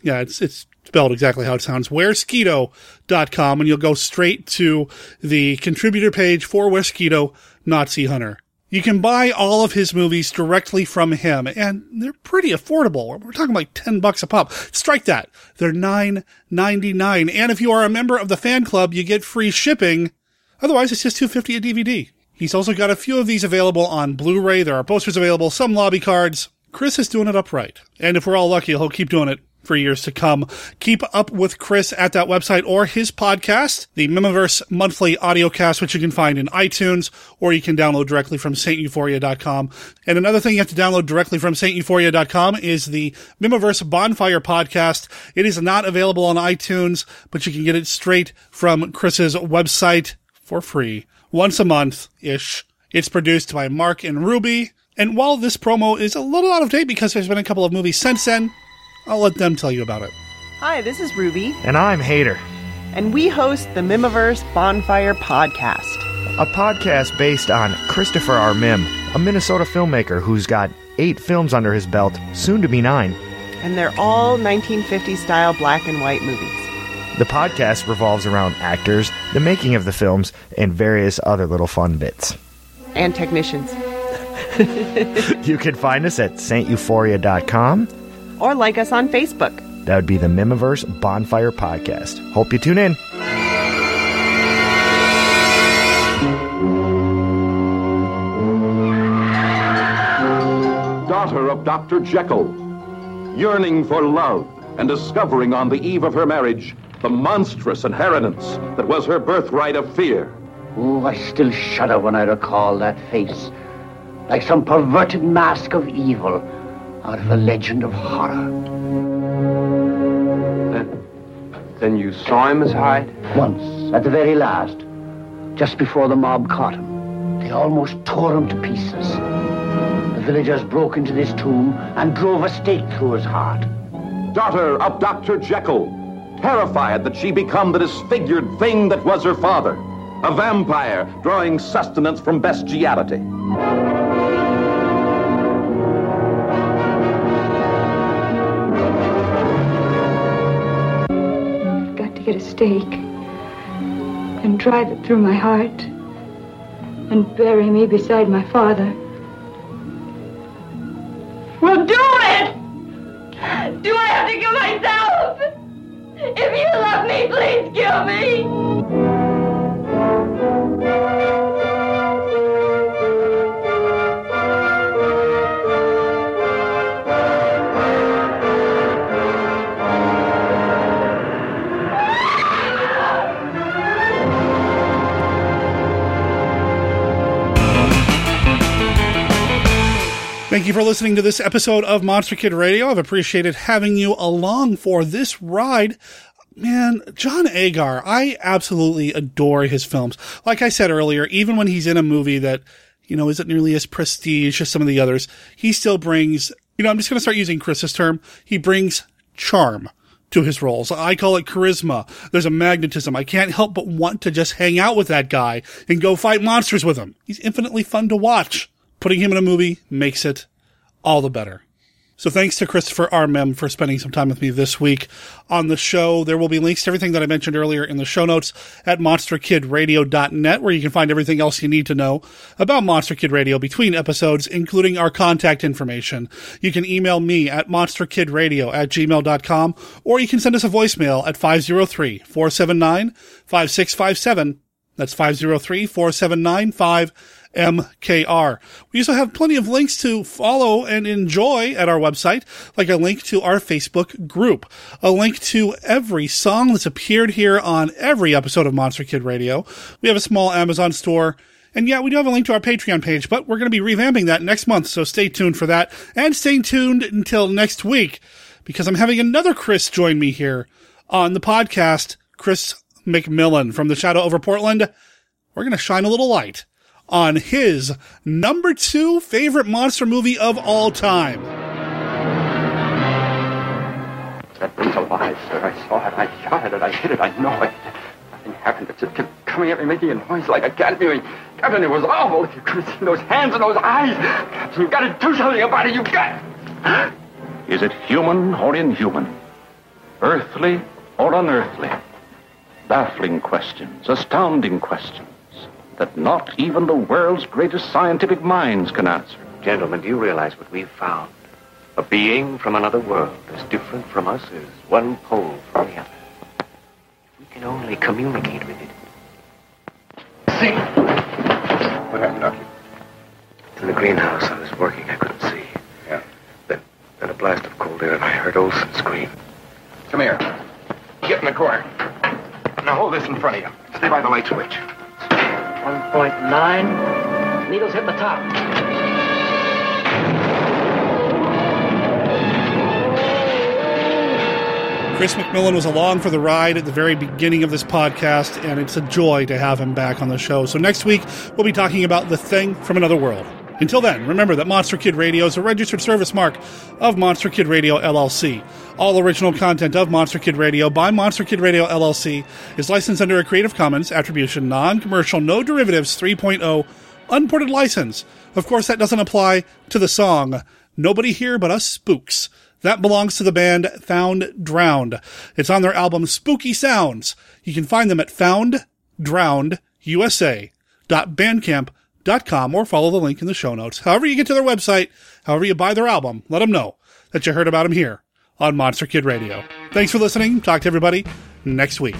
Yeah, it's, it's spelled exactly how it sounds. Weresquito.com and you'll go straight to the contributor page for Weresquito Nazi Hunter. You can buy all of his movies directly from him, and they're pretty affordable. We're talking like 10 bucks a pop. Strike that. They're nine ninety nine. And if you are a member of the fan club, you get free shipping. Otherwise, it's just two fifty a DVD. He's also got a few of these available on Blu-ray. There are posters available, some lobby cards. Chris is doing it upright. And if we're all lucky, he'll keep doing it for years to come. Keep up with Chris at that website or his podcast, the Mihmiverse Monthly Audiocast, which you can find in iTunes or you can download directly from sainteuphoria.com. And another thing you have to download directly from sainteuphoria.com is the Mihmiverse Bonfire Podcast. It is not available on iTunes, but you can get it straight from Chris's website for free once a month ish. It's produced by Mark and Ruby. And while this promo is a little out of date because there's been a couple of movies since then, I'll let them tell you about it. Hi, this is Ruby, And I'm Hater, and we host the Mihmiverse Bonfire Podcast. a podcast based on Christopher R. Mihm, a Minnesota filmmaker who's got eight films under his belt, soon to be nine. And they're all 1950s style black and white movies. The podcast revolves around actors, the making of the films, and various other little fun bits. And technicians. [laughs] You can find us at sainteuphoria.com. Or like us on Facebook. That would be the Mihmiverse Bonfire Podcast. Hope you tune in. daughter of Dr. Jekyll, yearning for love and discovering on the eve of her marriage the monstrous inheritance that was her birthright of fear. Oh, I still shudder when I recall that face, like some perverted mask of evil out of a legend of horror. Then you saw him, as Hyde? Once, at the very last, just before the mob caught him, they almost tore him to pieces. The villagers broke into this tomb and drove a stake through his heart. Daughter of Dr. Jekyll, terrified that she become the disfigured thing that was her father, a vampire drawing sustenance from bestiality. Get a stake and drive it through my heart and bury me beside my father. Well, do it! Do I have to kill myself? If you love me, please kill me! Thank you for listening to this episode of Monster Kid Radio. I've appreciated having you along for this ride. Man, John Agar, I absolutely adore his films. Like I said earlier, even when he's in a movie that, you know, isn't nearly as prestige as some of the others, he still brings, you know, I'm just going to start using Chris's term. He brings charm to his roles. I call it charisma. There's a magnetism. I can't help but want to just hang out with that guy and go fight monsters with him. He's infinitely fun to watch. Putting him in a movie makes it all the better. So thanks to Christopher R. Mihm for spending some time with me this week on the show. There will be links to everything that I mentioned earlier in the show notes at monsterkidradio.net, where you can find everything else you need to know about Monster Kid Radio between episodes, including our contact information. You can email me at monsterkidradio at gmail.com, or you can send us a voicemail at 503-479-5657. That's 503-479-5 MKR. We also have plenty of links to follow and enjoy at our website, like a link to our Facebook group, a link to every song that's appeared here on every episode of Monster Kid Radio. We have a small Amazon store. And yeah, we do have a link to our Patreon page, but we're going to be revamping that next month, so stay tuned for that. And stay tuned until next week, because I'm having another Chris join me here on the podcast, Chris McMillan from the Shadow over Portland. We're going to shine a little light on his number two favorite monster movie of all time. That thing's alive, sir. I saw it. I shot at it. I hit it. I know it. Nothing happened. It just kept coming at me, making a noise like a cat mewing. Captain, it was awful. If you could have seen those hands and those eyes. Captain, you've got to do something about it. You've got... Is it human or inhuman? Earthly or unearthly? Baffling questions, astounding questions that not even the world's greatest scientific minds can answer. Gentlemen, do you realize what we've found? A being from another world, as different from us as one pole from the other. We can only communicate with it. See? What happened, Doctor? In the greenhouse, I was working. I couldn't see. Yeah. Then, then a blast of cold air, and I heard Olson scream. Come here. Get in the corner. Now hold this in front of you. Stay by the light switch. 1.9. Needles hit the top. Chris McMillan was along for the ride at the very beginning of this podcast, and it's a joy to have him back on the show. So next week, we'll be talking about The Thing from Another World. Until then, remember that Monster Kid Radio is a registered service mark of Monster Kid Radio LLC. All original content of Monster Kid Radio by Monster Kid Radio LLC is licensed under a Creative Commons Attribution Non-Commercial No Derivatives 3.0 Unported License. Of course, that doesn't apply to the song Nobody Here But Us Spooks. That belongs to the band Found Drowned. It's on their album Spooky Sounds. You can find them at founddrownedUSA.bandcamp.com or follow the link in the show notes. However you get to their website, however you buy their album, let them know that you heard about them here on Monster Kid Radio. Thanks for listening. Talk to everybody next week.